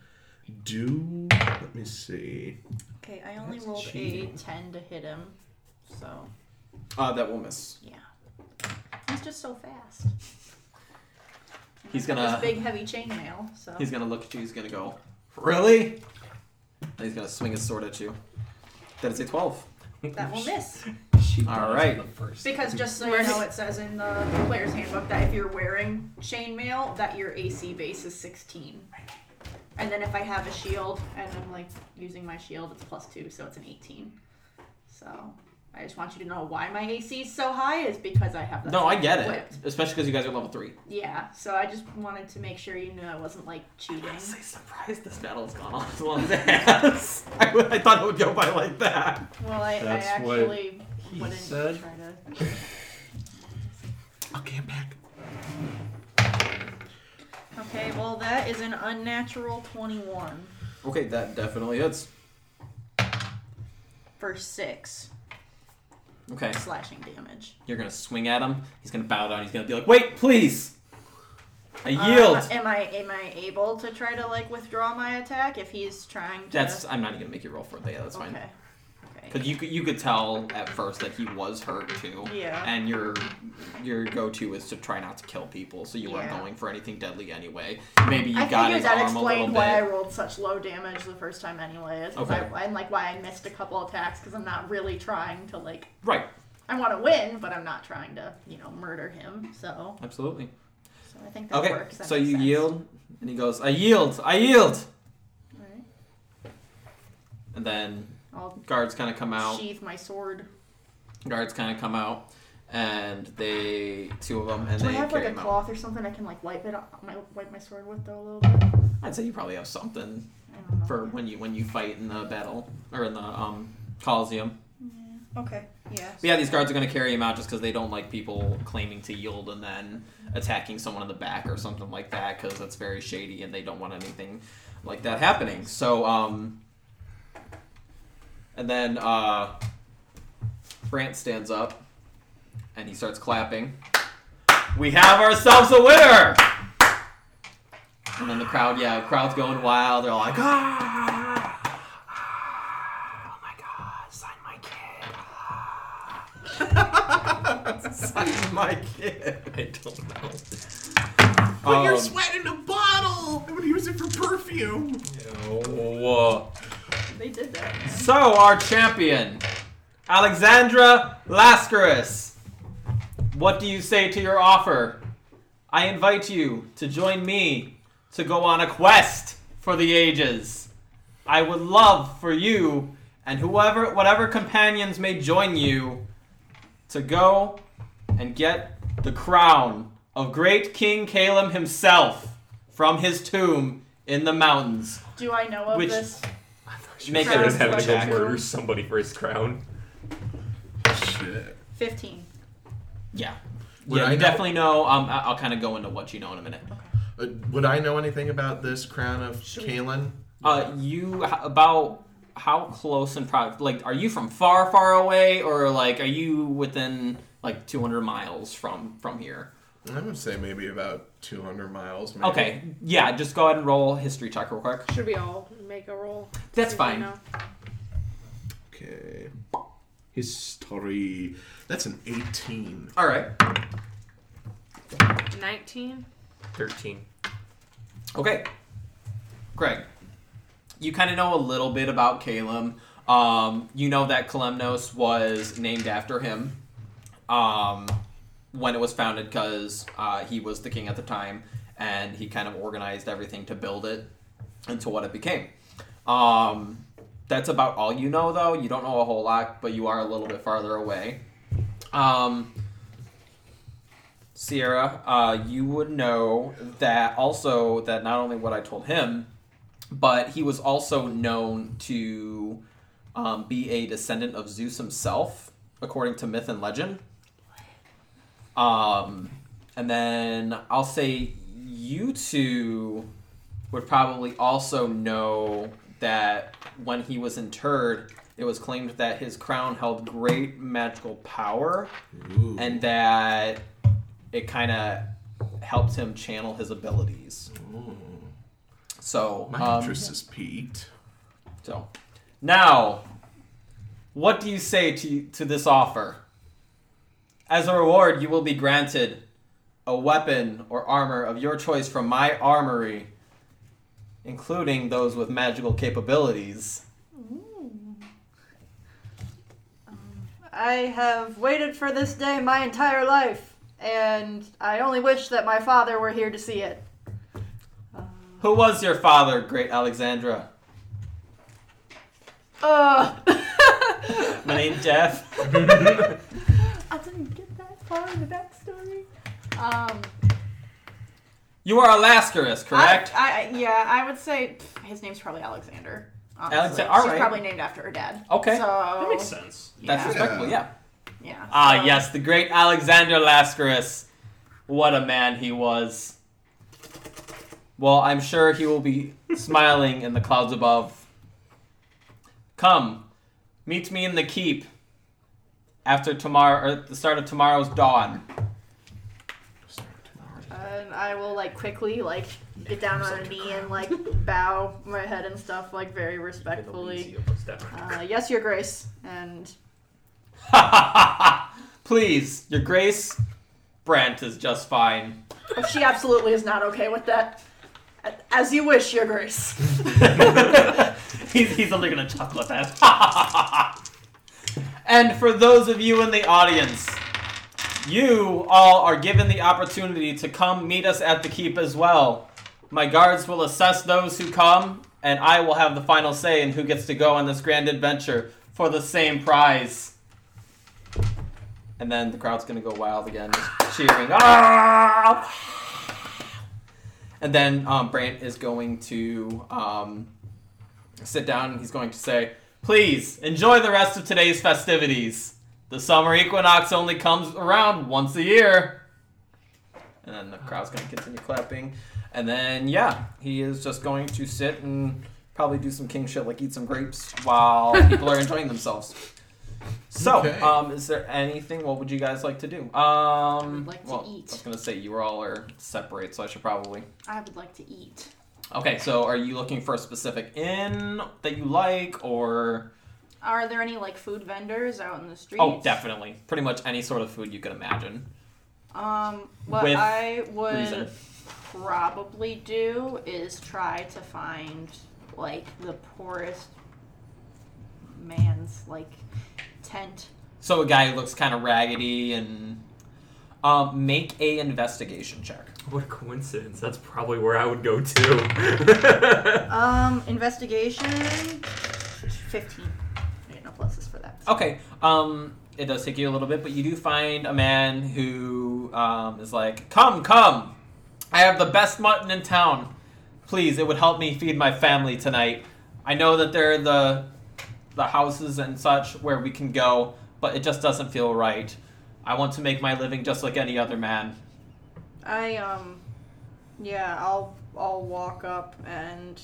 do. Let me see. Okay, I only That's rolled cheating. a 10 to hit him. So, Uh, that will miss. yeah. He's just so fast. He's gonna- This big, heavy chainmail, so. He's gonna look at you. He's gonna go, really? And he's gonna swing his sword at you. That is a twelve. That will miss. She All dies right. in the first Because just so you know, it says in the player's handbook that if you're wearing chainmail, that your AC base is 16. And then if I have a shield and I'm like using my shield, it's plus two, so it's an 18. So I just want you to know why my AC is so high is because I have that. No, I get it. Especially because you guys are level three. Yeah, so I just wanted to make sure you knew I wasn't like cheating. I'm surprised this battle's gone on as long as it has. I thought it would go by like that. Well, I, I That's what actually he wouldn't said. try to. Okay, I'm back. Okay, well that is an unnatural 21 Okay, that definitely hits. for six Okay, slashing damage. you're gonna swing at him. He's gonna bow down. He's gonna be like, "Wait, please." I Um, yield. am I am I able to try to like withdraw my attack if he's trying to? That's. I'm not even gonna make you roll for it. Yeah, that's fine. Okay. Okay. Because you could you could tell at first that he was hurt too. Yeah. And your your go to is to try not to kill people, so you weren't Yeah. going for anything deadly anyway. Maybe you I got his that arm a little explained why I rolled such low damage the first time, anyways. 'cause Okay. I, and like why I missed a couple attacks because I'm not really trying to like. Right. I want to win, but I'm not trying to, you know, murder him. So, Absolutely. so I think that Okay. works. That So you sense. yield, and he goes, "I yield. I yield." And then I'll guards kind of come out. sheath my sword. Guards kind of come out, and they two of them, and Do I they have like a out. cloth or something I can like wipe it, my, wipe my sword with though a little bit? I'd say you probably have something I don't know. for when you when you fight in the battle or in the um Coliseum. Okay. Yeah. But yeah, these guards are going to carry him out just because they don't like people claiming to yield and then attacking someone in the back or something like that because that's very shady and they don't want anything like that happening. So, um, and then uh, Brant stands up and he starts clapping. We have ourselves a winner! And then the crowd, yeah, the crowd's going wild. They're all like, ah! Oh my god, sign my kid. sign my kid. I don't know. Put your Um, sweat in a bottle. I'm gonna use it for perfume. No. They did that. So, our champion, Alexandra Lascaris. What do you say to your offer? I invite you to join me to go on a quest for the ages. I would love for you and whoever, whatever companions may join you, to go and get the crown of great King Caleb himself from his tomb in the mountains. Do I know of Which- this? Make Crown a Just having to go check. murder somebody for his crown. Shit. Fifteen. Yeah. Would yeah, I you know- definitely know. Um, I- I'll kind of go into what you know in a minute. Uh, would I know anything about this crown of Should we- Kalen? Uh, you h- about how close and pro- like are you from far, far away, or like are you within like 200 miles from from here? I would say maybe about 200 miles. Maybe. Okay, yeah, just go ahead and roll history check real quick. Should we all make a roll? That's See if we fine. know? Okay. History. That's an 18. All right. 19. Thirteen. Okay. Greg, you kind of know a little bit about Caleb. Um, you know that Kalemnos was named after him um, when it was founded because uh, he was the king at the time and he kind of organized everything to build it into what it became. Um, that's about all you know, though. You don't know a whole lot, but you are a little bit farther away. Um, Sierra, uh, you would know that also that not only what I told him, but he was also known to um, be a descendant of Zeus himself, according to myth and legend. Um, and then I'll say you two would probably also know that when he was interred, it was claimed that his crown held great magical power Ooh. and that it kind of helped him channel his abilities. Ooh. So, My um, interest is piqued. so now, what do you say to to this offer? As a reward, you will be granted a weapon or armor of your choice from my armory, including those with magical capabilities. I have waited for this day my entire life, and I only wish that my father were here to see it. Who was your father, great Alexandra? Uh. My name's Jeff. I didn't get that far in the backstory. Um, You are a Lascaris, correct? I, I, yeah, I would say pff, his name's probably Alexander. Honestly. Alexander- all She's probably named after her dad. Okay. So That makes sense. That's yeah. respectable, yeah. Yeah. Ah, so- yes, the great Alexander Lascaris. What a man he was. Well, I'm sure he will be smiling in the clouds above. Come, meet me in the keep after tomorrow, or the start of tomorrow's dawn. And I will like quickly like get down on a knee and like bow my head and stuff like very respectfully. Uh, yes, Your Grace. And Please, your grace, Brant is just fine. oh, she absolutely is not okay with that. As you wish, Your Grace. he's, he's only gonna chuckle at that. And for those of you in the audience, you all are given the opportunity to come meet us at the keep as well. My guards will assess those who come, and I will have the final say in who gets to go on this grand adventure for the same prize. And then the crowd's gonna go wild again, cheering. Ah! And then um, Brant is going to um, sit down and he's going to say, Please enjoy the rest of today's festivities. The summer equinox only comes around once a year. And then the crowd's going to continue clapping. And then, yeah, he is just going to sit and probably do some king shit like eat some grapes while people are enjoying themselves. So, Okay. um, is there anything? What would you guys like to do? Um, would like to well, eat. I was gonna say you all are separate, so I should probably. I would like to eat. Okay, so are you looking for a specific inn that you like, or Are there any like food vendors out in the streets? oh, definitely, pretty much any sort of food you can imagine. Um, what With I would reason. probably do is try to find like the poorest man's like tent. So a guy who looks kind of raggedy and um, make a investigation check. What a coincidence. That's probably where I would go to. Um, investigation. Fifteen. I get no pluses for that. Okay. Um, it does take you a little bit, but you do find a man who um, is like, "Come, come! I have the best mutton in town. Please, it would help me feed my family tonight. I know that there are the the houses and such where we can go, but it just doesn't feel right. I want to make my living just like any other man." I um, yeah, I'll I'll walk up and.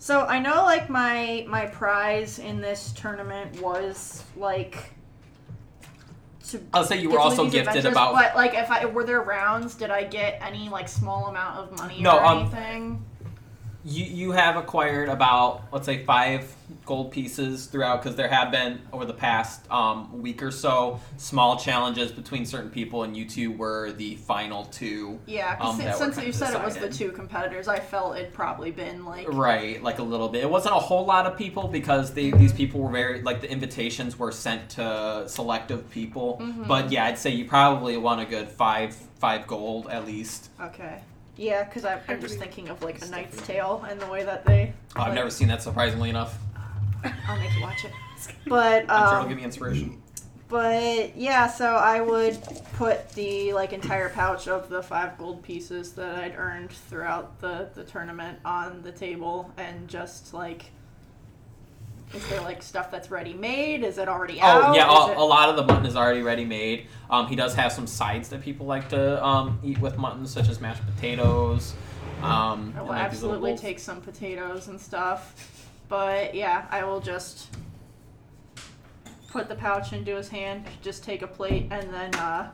So I know like my my prize in this tournament was like to. I'll say you were also gifted about But like, if I were there rounds, did I get any like small amount of money No, or um, anything? You you have acquired about let's say five gold pieces throughout because there have been over the past um, week or so small challenges between certain people and you two were the final two Yeah, um, since, since you said it was the two competitors, I felt it'd probably been like right like a little bit. It wasn't a whole lot of people because they, these people were very like the invitations were sent to selective people. But yeah i'd say you probably won a good five five gold at least. Okay. Yeah, because I'm just thinking of like a Knight's Tale and the way that they. Oh, i've like- never seen that surprisingly enough I'll make you watch it. But i'm sure it'll um, give me inspiration But yeah, so I would put the like entire pouch of the five gold pieces that I'd earned throughout the the tournament on the table and just like is there like stuff that's ready made? Is it already out? Oh yeah, a, it- a lot of the mutton is already ready made. Um, he does have some sides that people like to um, eat with mutton, such as mashed potatoes. Um, I will like these little absolutely take some potatoes and stuff. But yeah, I will just put the pouch into his hand, just take a plate, and then uh,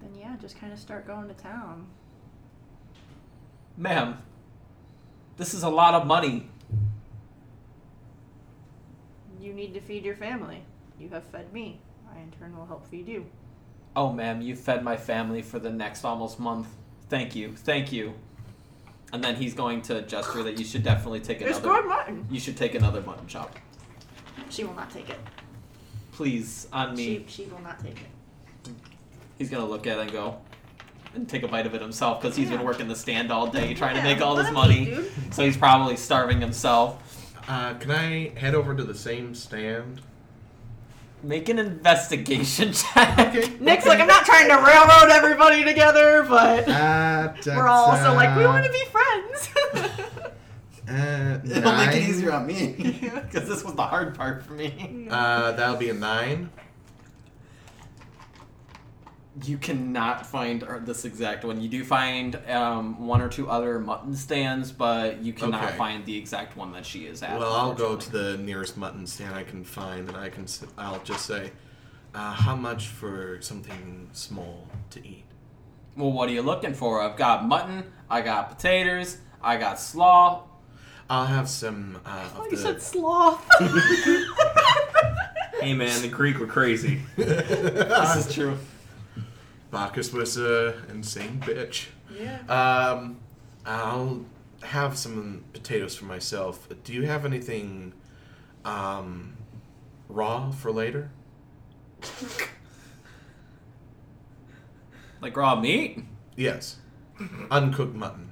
then yeah, just kind of start going to town. Ma'am, this is a lot of money. You need to feed your family. You have fed me. I in turn will help feed you. Oh, ma'am, you fed my family for the next almost month. Thank you, thank you. And then he's going to gesture that you should definitely take It's another. good mutton. You should take another mutton chop, She will not take it. please, on me. She she will not take it. He's gonna look at it and go, and take a bite of it himself because he's Yeah. been working the stand all day trying to make all this money. dude. So he's probably starving himself. Uh, can I head over to the same stand? Make an investigation check. Okay. Nick's like, I'm not trying to railroad everybody together, but Uh, we're all also like, we want to be. be friends. Uh, It'll make it nine. easier on me because this was the hard part for me. Uh, that'll be a nine. You cannot find uh, this exact one. You do find um, one or two other mutton stands, but you cannot Okay. find the exact one that she is at. Well, I'll go to the nearest mutton stand I can find, and I can. I'll just say, uh, how much for something small to eat? Well, what are you looking for? I've got mutton. I got potatoes. I got slaw. I'll have some uh, of you the. said sloth. Hey man, the Greek were crazy. This is true. Bacchus was a insane bitch. yeah. Um, I'll have some potatoes for myself. Do you have anything um, raw for later? Like raw meat. Yes, uncooked mutton.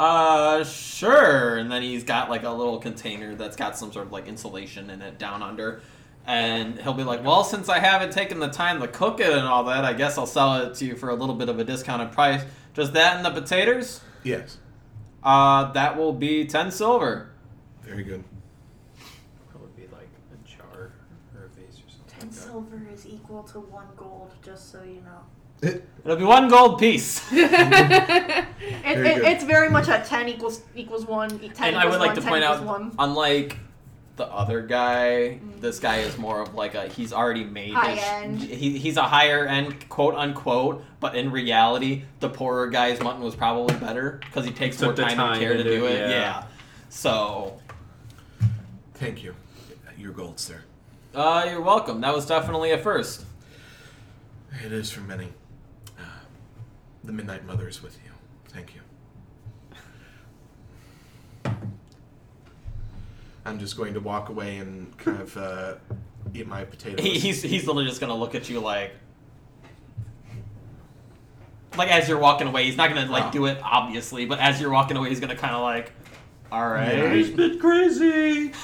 Uh, sure. And then he's got like a little container that's got some sort of like insulation in it down under. And he'll be like, well, since I haven't taken the time to cook it and all that, I guess I'll sell it to you for a little bit of a discounted price. Just that and the potatoes? Yes, Uh, that will be 10 silver. very good. That would be like a jar or a vase or something. Ten silver is equal to one gold, just so you know. It'll be one gold piece. It, it, it's very much a ten equals equals one. e- Ten and I would like one, to point out, one. unlike the other guy, this guy is more of like a he's already made High his, end. He, he's a higher end quote unquote, but in reality, the poorer guy's mutton was probably better because he takes Took more time, time and care to to do do it, it. yeah. Yeah. So, Thank you. Your gold, sir. uh, you're welcome. That was definitely a first. It is for many. Uh, the Midnight Mother is with you. Thank you. I'm just going to walk away and kind of uh, eat my potatoes. He's he's literally just gonna look at you like. Like as you're walking away, he's not gonna like Oh. do it obviously, but as you're walking away, he's gonna kind of like, all right. Yeah. He's been crazy.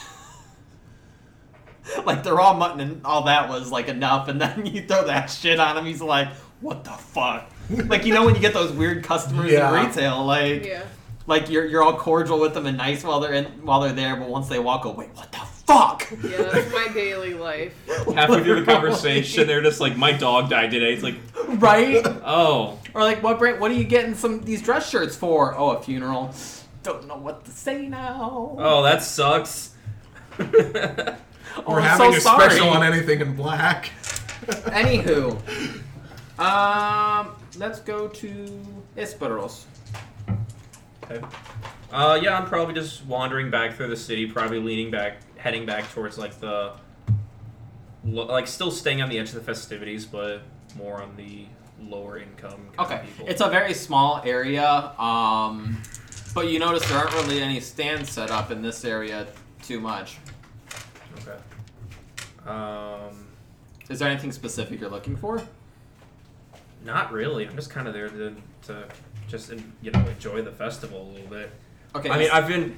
like the raw mutton and all that was like enough, and then you throw that shit on him. He's like, "What the fuck?" like you know when you get those weird customers Yeah. in retail, like Yeah. Like you're you're all cordial with them and nice while they're in while they're there, but once they walk away, what the fuck? Yeah, that's my daily life. Halfway through the conversation, they're just like, "My dog died today." It's like, right? oh, Or like, what brand, what are you getting some these dress shirts for? Oh, a funeral. Don't know what to say now. oh, that sucks. Oh, We're I'm having so a sorry. special on anything in black. Anywho, um, let's go to Esperos. Okay. Uh, yeah, I'm probably just wandering back through the city, probably leaning back, heading back towards like the, like still staying on the edge of the festivities, but more on the lower income. Kind Okay, it's a very small area, um, but you notice there aren't really any stands set up in this area too much. okay. Um, Is there anything specific you're looking for? not really. I'm just kind of there to, to just you know enjoy the festival a little bit. Okay, I mean, I've been.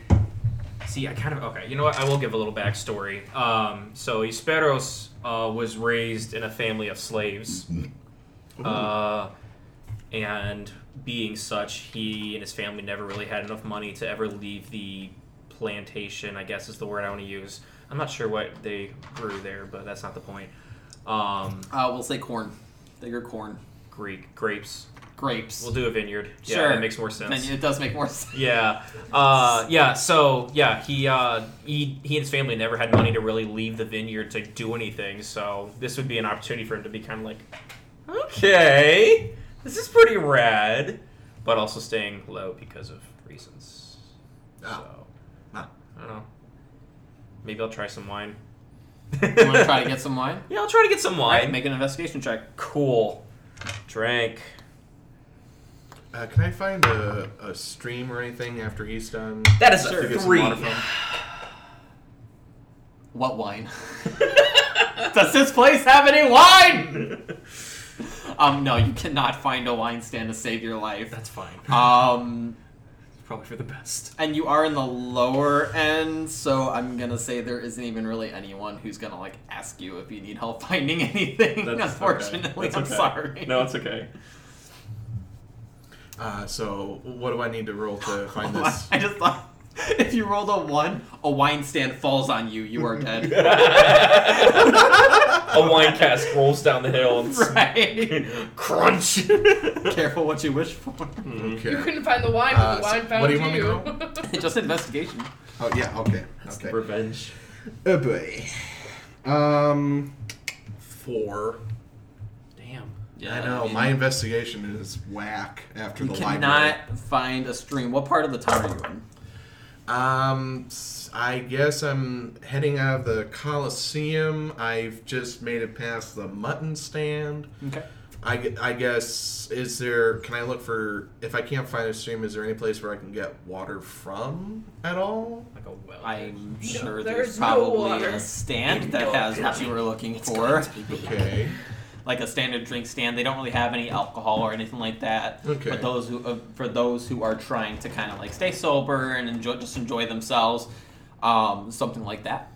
See, I kind of okay. You know what? I will give a little backstory. Um, so Isperos uh, was raised in a family of slaves, uh, and being such, he and his family never really had enough money to ever leave the plantation. I guess is the word I want to use. I'm not sure what they grew there, but that's not the point. Um, uh, we'll say corn. Bigger corn. Greek grapes. Grapes. We'll do a vineyard. Yeah, Sure. that makes more sense. Then it does make more sense. Yeah, uh, yeah. So yeah, he uh, he he and his family never had money to really leave the vineyard to do anything. So this would be an opportunity for him to be kind of like, okay, this is pretty rad, but also staying low because of reasons. Ah. So Ah. I don't know. Maybe I'll try some wine. You want to try to get some wine? Yeah, I'll try to get some wine. Alright, make an investigation check. cool. Drank. Uh, can I find a, a stream or anything after he's done? That is a To get three. What wine? Does this place have any wine? um, no, you cannot find a wine stand to save your life. That's fine. Um, Probably for the best. and you are in the lower end, so I'm gonna say there isn't even really anyone who's gonna like ask you if you need help finding anything. That's Unfortunately, I'm sorry. No, it's okay. Uh, so what do I need to roll to find this? I just thought if you rolled a one, a wine stand falls on you. You are dead. a wine cask rolls down the hill and right. crunch. Careful what you wish for. Okay. You couldn't find the wine, but Uh, the so wine found what do you want me to you. Just investigation. Oh yeah. Okay. Okay. Revenge. Oh boy. Um, four. Damn. Yeah, I know mean, my investigation is whack after the library. You the cannot find a stream. What part of the town are you in? Um, s- I guess I'm heading out of the Coliseum. I've just made it past the mutton stand. Okay. I, I guess is there? Can I look for if I can't find a stream? Is there any place where I can get water from at all? Like a well. I'm sure there's there's no probably water. a stand that has what you were looking for. Okay. Like a standard drink stand. They don't really have any alcohol or anything like that. Okay. But those who, uh, for those who are trying to kind of like stay sober and enjoy, just enjoy themselves, um, something like that.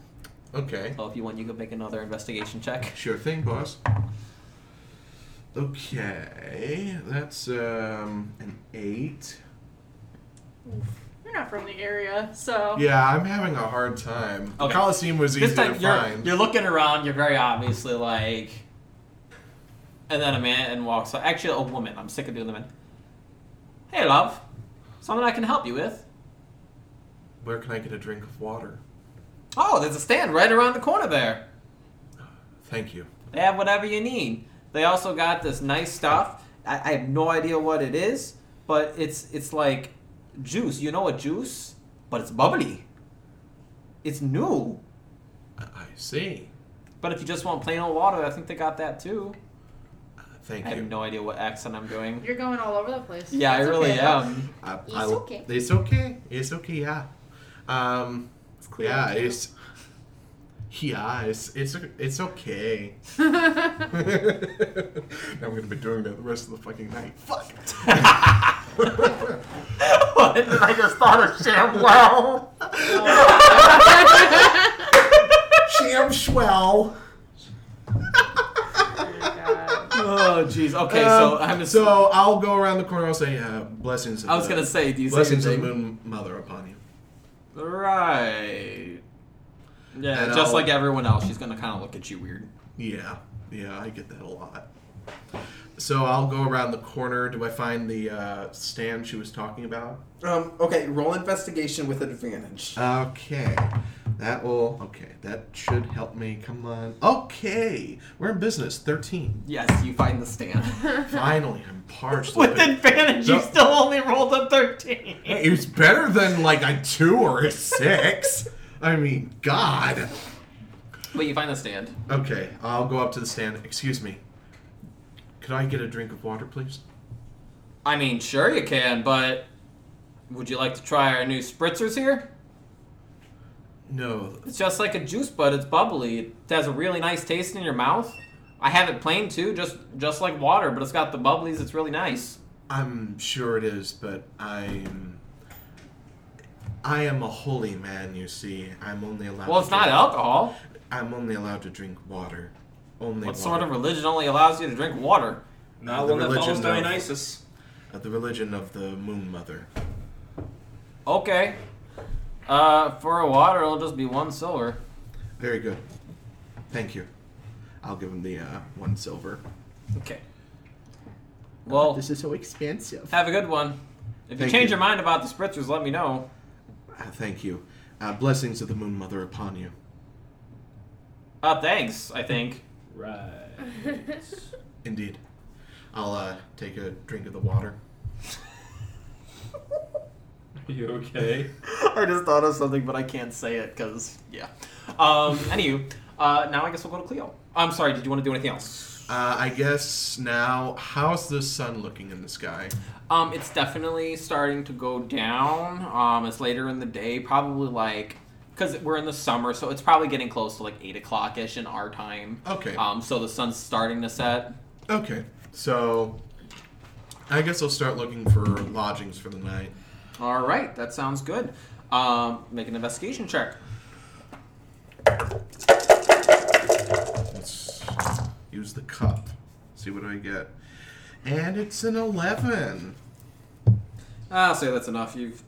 Okay. So if you want, you could make another investigation check. Sure thing, boss. Okay, that's um an eight. You're not from the area, so. Yeah, I'm having a hard time. The Okay. Coliseum was easy This time to you're find. you're looking around. You're very obviously like, and then a man walks. up. Actually, a woman. I'm sick of doing the men. Hey, love. Something I can help you with. Where can I get a drink of water? Oh, there's a stand right around the corner there. Thank you. They have whatever you need. They also got this nice stuff. I, I have no idea what it is, but it's it's like juice. You know what juice? But it's bubbly. It's new. I I see. But if you just want plain old water, I think they got that too. Thank I you. have no idea what accent I'm doing. You're going all over the place. Yeah, I really okay. am. I, It's I- okay. It's okay. It's okay. Yeah. Um. clear Yeah. It's. Yeah. It's it's it's okay. Now I'm gonna be doing that the rest of the fucking night. Fuck. what? I just thought of ShamWow. Sham swell. Oh jeez. Okay, so Um, I'm just. so I'll go around the corner. And I'll say uh, blessings. Of I was the- gonna say, do you say blessings of anything? Moon Mother upon you. Right. Yeah, And just I'll- like everyone else, she's gonna kind of look at you weird. Yeah, yeah, I get that a lot. So I'll go around the corner. Do I find the uh, stand she was talking about? Um, okay, roll investigation with advantage. Okay. That will okay. That should help me. Come on. Okay, we're in business. Thirteen. Yes, you find the stand. Finally, I'm parched. With advantage, you No. still only rolled a 13. Hey, it's better than like a two or a six. I mean, God. But you find the stand. Okay, I'll go up to the stand. Excuse me. Could I get a drink of water, please? I mean, sure you can, but would you like to try our new spritzers here? No. It's just like a juice, but it's bubbly. It has a really nice taste in your mouth. I have it plain too, just just like water, but it's got the bubblies. It's really nice. I'm sure it is, but I'm. I am a holy man, you see. I'm only allowed. Well, it's to not drink- alcohol. I'm only allowed to drink water. Only What water. sort of religion only allows you to drink water? Not The one that follows religion of- Dionysus. Uh, the religion of the Moon Mother. Okay. Uh, for a water, it'll just be one silver. Very good. Thank you. I'll give him the uh, one silver. Okay. Well, This is so expensive. have a good one. If you Thank change you. your mind about the spritzers, let me know. Uh, thank you. Uh, blessings of the Moon Mother upon you. Uh, thanks, I think. Right. Indeed. I'll uh, take a drink of the water. You okay? I just thought of something, but I can't say it because, yeah. Um, anywho, uh, now I guess we'll go to Cleo. I'm sorry, did you want to do anything else? Uh, I guess now, how's the sun looking in the sky? Um, it's definitely starting to go down. Um, it's later in the day, probably like, because we're in the summer, so it's probably getting close to like 8 o'clock ish in our time. Okay. Um, so the sun's starting to set. Okay. So, I guess I'll start looking for lodgings for the night. All right, that sounds good. Um, make an investigation check. Let's use the cup. See what I get. And it's an 11. I'll say that's enough. You've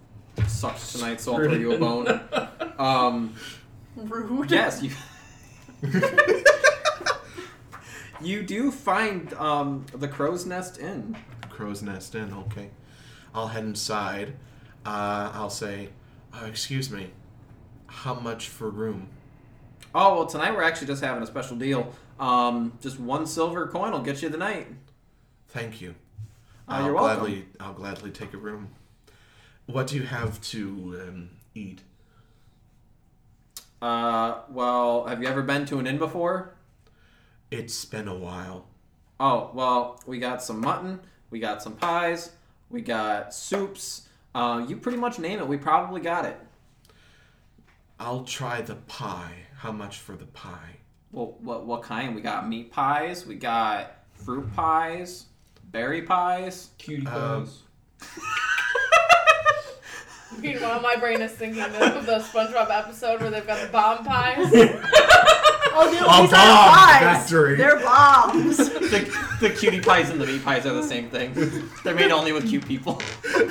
sucked tonight, so I'll throw you a bone. Um, Rude. yes, you. you do find um, the crow's nest inn. Crow's Nest Inn, okay. I'll head inside. Uh, I'll say, uh, excuse me, how much for room? Oh well, tonight we're actually just having a special deal. Um, just one silver coin will get you the night. Thank you. Uh, I'll you're welcome. gladly, I'll gladly take a room. What do you have to um, eat? Uh, well, have you ever been to an inn before? It's been a while. Oh well, we got some mutton, we got some pies, we got soups. Uh, you pretty much name it, we probably got it. I'll try the pie. How much for the pie? Well, what what kind? We got meat pies, we got fruit pies, berry pies. Cutie Um, pies. Meanwhile, my brain is thinking of the SpongeBob episode where they've got the bomb pies. Oh, dude, A these bomb are pies. factory. They're bombs. The, the cutie pies and the meat pies are the same thing. They're made only with cute people. The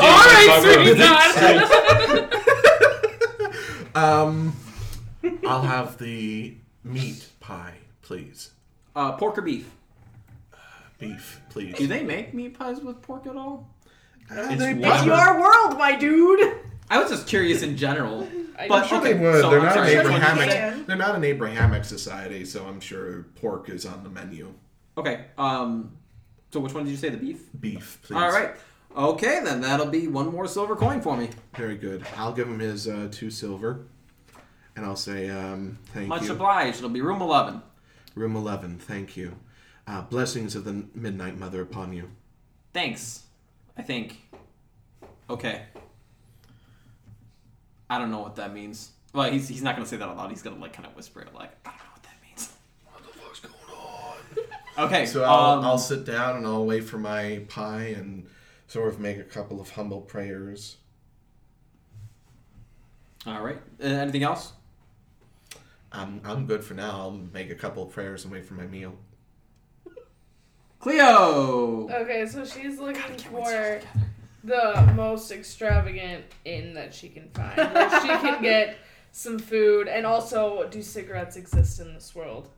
All right, sweetie Todd. Um, I'll have the meat pie, please. Uh, pork or beef? Beef, please. Do they make meat pies with pork at all? It's It's your world, my dude. I was just curious in general. I But I'm sure okay, they would. so they're I'm not sorry, an which one did you Abrahamic. They're not an Abrahamic society, so I'm sure pork is on the menu. Okay. Um. So which one did you say? The beef. Beef, please. All right. Okay, then that'll be one more silver coin for me. Very good. I'll give him his uh, two silver, and I'll say um, thank Much you. Much obliged. It'll be room eleven. Room eleven. Thank you. Uh, blessings of the Midnight Mother upon you. Thanks. I think. Okay. I don't know what that means. Well, he's, he's not gonna say that out loud. He's gonna like kind of whisper it, like I don't know what that means. What the fuck's going on? Okay. So I'll, um, I'll sit down and I'll wait for my pie and sort of make a couple of humble prayers. All right. Uh, anything else? I'm I'm good for now. I'll make a couple of prayers and wait for my meal. Cleo. Okay, so she's looking for the most extravagant inn that she can find. Where she can get some food, and also, do cigarettes exist in this world?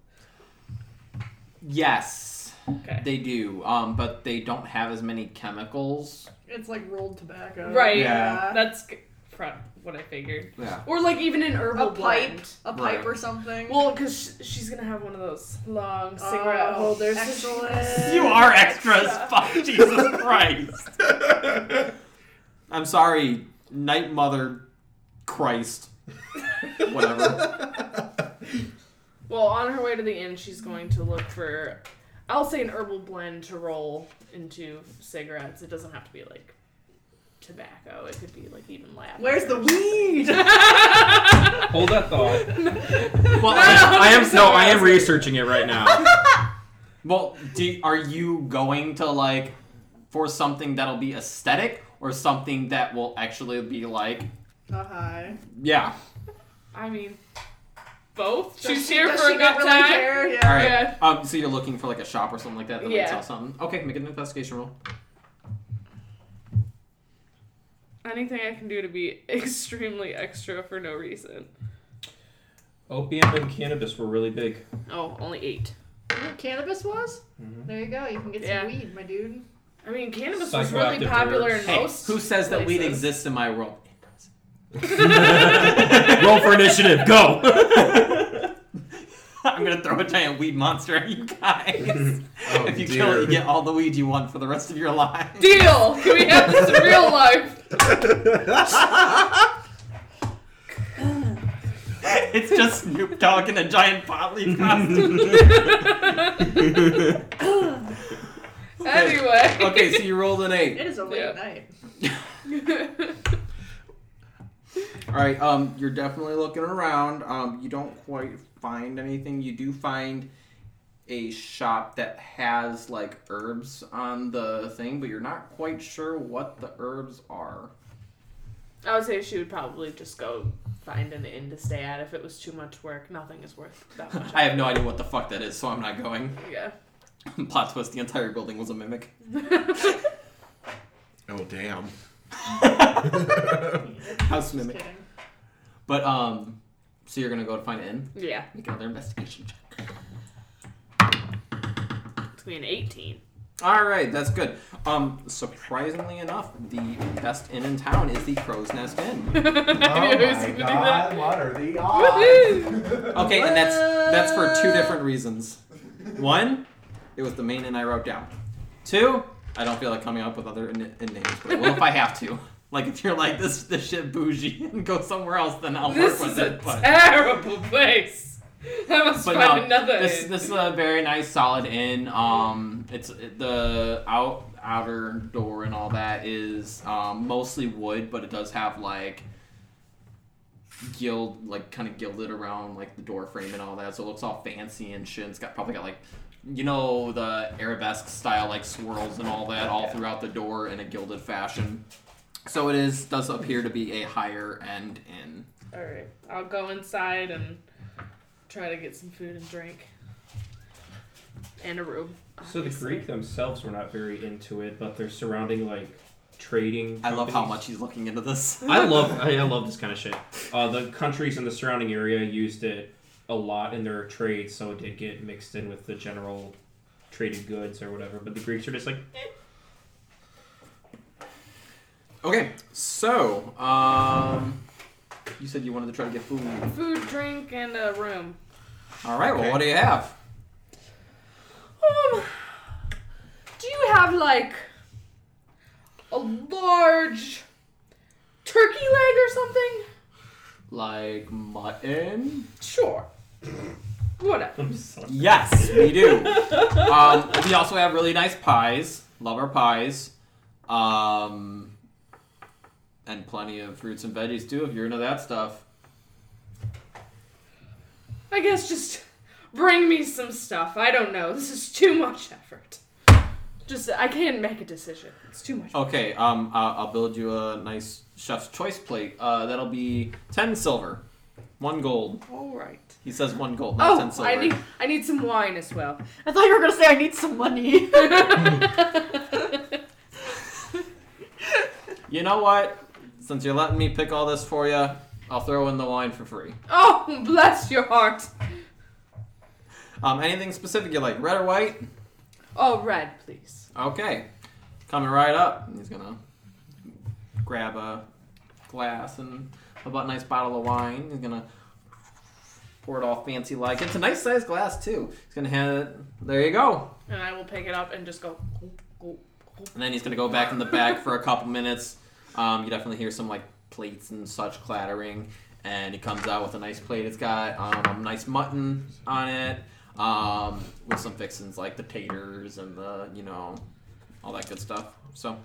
Yes, Okay. they do. Um, but they don't have as many chemicals. It's like rolled tobacco. Right. Yeah. That's g- what I figured. Yeah. Or like even an herbal A pipe, blend. a pipe Right. or something. Well, because she's gonna have one of those long oh, cigarette Oh, holders. excellent. You are extra as fuck, Jesus Christ. I'm sorry, Night Mother Christ. Whatever. Well, on her way to the inn, she's going to look for, I'll say, an herbal blend to roll into cigarettes. It doesn't have to be like tobacco. It could be like even lavender. Where's the weed? Hold that thought. Well, I, I am no, I am researching it right now. well, do, are you going to like for something that'll be aesthetic or something that will actually be like, Uh, hi. yeah. I mean, both. Does she's she- here does for a good not really time. care? Yeah. All right. Yeah. Um. So you're looking for like a shop or something like that that might Yeah. sell something. Okay, make an investigation roll. Anything I can do to be extremely extra for no reason. Opium and cannabis were really big. Oh, only eight. You know what cannabis was? Mhm. There you go. You can get Yeah. some weed, my dude. I mean, cannabis was really Psychoactive popular herbs. in Hey, most. who says that weed places. exists in my world? Roll for initiative. Go. I'm gonna throw a giant weed monster at you guys. Oh, if you dear. kill it, you get all the weed you want for the rest of your life. Deal. Can we have this in real life? it's just Snoop Dogg in a giant pot leaf costume. Anyway. okay, so you rolled an eight. It is a late Yeah. night. All right, um, you're definitely looking around. Um, you don't quite find anything. You do find a shop that has like herbs on the thing, but you're not quite sure what the herbs are. I would say she would probably just go find an inn to stay at if it was too much work. Nothing is worth that much. I have no idea what the fuck that is, so I'm not going. yeah. Plot twist: the entire building was a mimic. Oh damn. House Just mimic. kidding. But um, so you're gonna go to find an inn. Yeah. Make another investigation check. It's gonna be an 18. All right, that's good. Um, surprisingly enough, the best inn in town is the Crow's Nest Inn. I knew he was gonna do that. what are the odds? Okay, and that's that's for two different reasons. One, it was the main inn I wrote down. Two, I don't feel like coming up with other inn, inn names, but I will if I have to. Like if you're like this this shit bougie and go somewhere else, then I'll This work is with a it. But, terrible place. I must but find no, another. this this is a very nice solid inn. Um, it's the out outer door and all that is um, mostly wood, but it does have like gild like kind of gilded around like the door frame and all that, so it looks all fancy and shit. It's got probably got like you know the arabesque style like swirls and all that all Yeah. throughout the door in a gilded fashion. So it is does appear to be a higher end inn. Alright, I'll go inside and try to get some food and drink. And a room. So the obviously. Greek themselves were not very into it, but their surrounding like trading. I love how companies- much he's looking into this. I love I, I love this kind of shit. Uh, the countries in the surrounding area used it a lot in their trade, so it did get mixed in with the general traded goods or whatever. But the Greeks are just like, eh. Okay, so um, you said you wanted to try to get food. Food, drink, and a room. All right. Well, what do you have? Um, do you have like a large turkey leg or something? Like mutton? Sure. Whatever. I'm. Yes, we do. um, we also have really nice pies. Love our pies. Um, and plenty of fruits and veggies too, if you're into that stuff. I guess just bring me some stuff. I don't know. This is too much effort. Just I can't make a decision. It's too much. Okay. Um, I'll build you a nice chef's choice plate. Uh, that'll be ten silver, one gold. All right. He says one gold, not ten Oh, silver. I need I need some wine as well. I thought you were gonna say I need some money. You know what? Since you're letting me pick all this for you, I'll throw in the wine for free. oh, bless your heart. Um, anything specific you like, red or white? Oh, red, please. Okay, coming right up. He's gonna grab a glass and about a nice bottle of wine. He's gonna pour it all fancy like. It's a nice sized glass too. He's gonna hand it. There you go. And I will pick it up and just go. And then he's gonna go back in the back for a couple minutes. Um, you definitely hear some like plates and such clattering. And he comes out with a nice plate. It's got um, nice mutton on it, um, with some fixins like the taters and the you know, all that good stuff. So,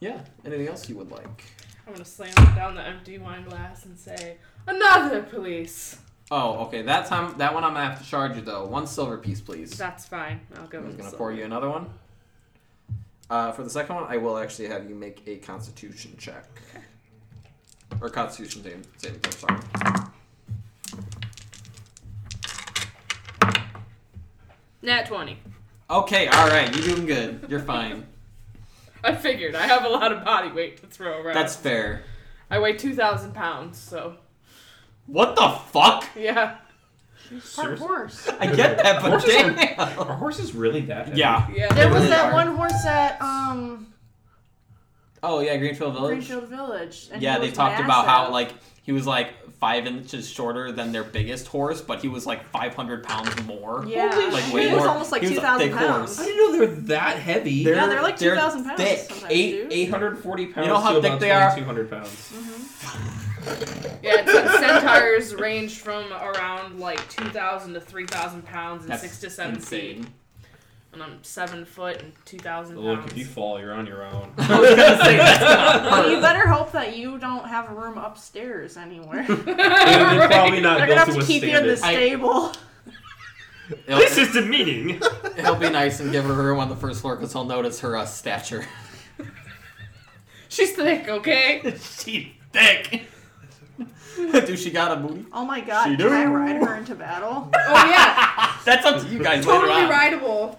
yeah. Anything else you would like? I'm gonna slam down the empty wine glass and say, "Another police." Oh, okay. That time, that one I'm gonna have to charge you though. One silver piece, please. That's fine. I'll go. I'm gonna the pour you another one. Uh, for the second one, I will actually have you make a Constitution check. Or Constitution saving, saving throw. Sorry. Nat twenty. Okay, all right. You're doing good. You're fine. I figured I have a lot of body weight to throw around. That's fair. I weigh two thousand pounds, so What the fuck? yeah. Part Seriously? horse. I get that, but Horses are- damn. Are horses really that heavy? Yeah. Yeah. There was that one horse at um Oh yeah, Greenfield Village. Greenfield Village. And yeah, they was talked about how like he was like five inches shorter than their biggest horse, but he was like 500 pounds more. yeah, Holy Like shit. way he was more. almost like he was two a thousand thick pounds. horse. I didn't know they were that heavy. Yeah, they're like 2,000 pounds thick. Eight, 840 pounds You know how to thick they are? 200 pounds. Mm-hmm. Yeah, it said centaurs range from around like two thousand to three thousand pounds and That's six to seven feet. Insane. And I'm seven foot and two thousand Look, pounds. if you fall, you're on your own. I was gonna say that's not Well, you better hope that you don't have a room upstairs anywhere. It's probably not They're gonna have to to keep you in the withstand it. stable. He'll, This is demeaning. he'll be nice and give her a room on the first floor because he'll notice her uh, stature. She's thick, okay? She's thick. Dude, she got a booty. Oh my god, She can I do. ride her into battle? Oh yeah, That's up to you guys later totally on. rideable.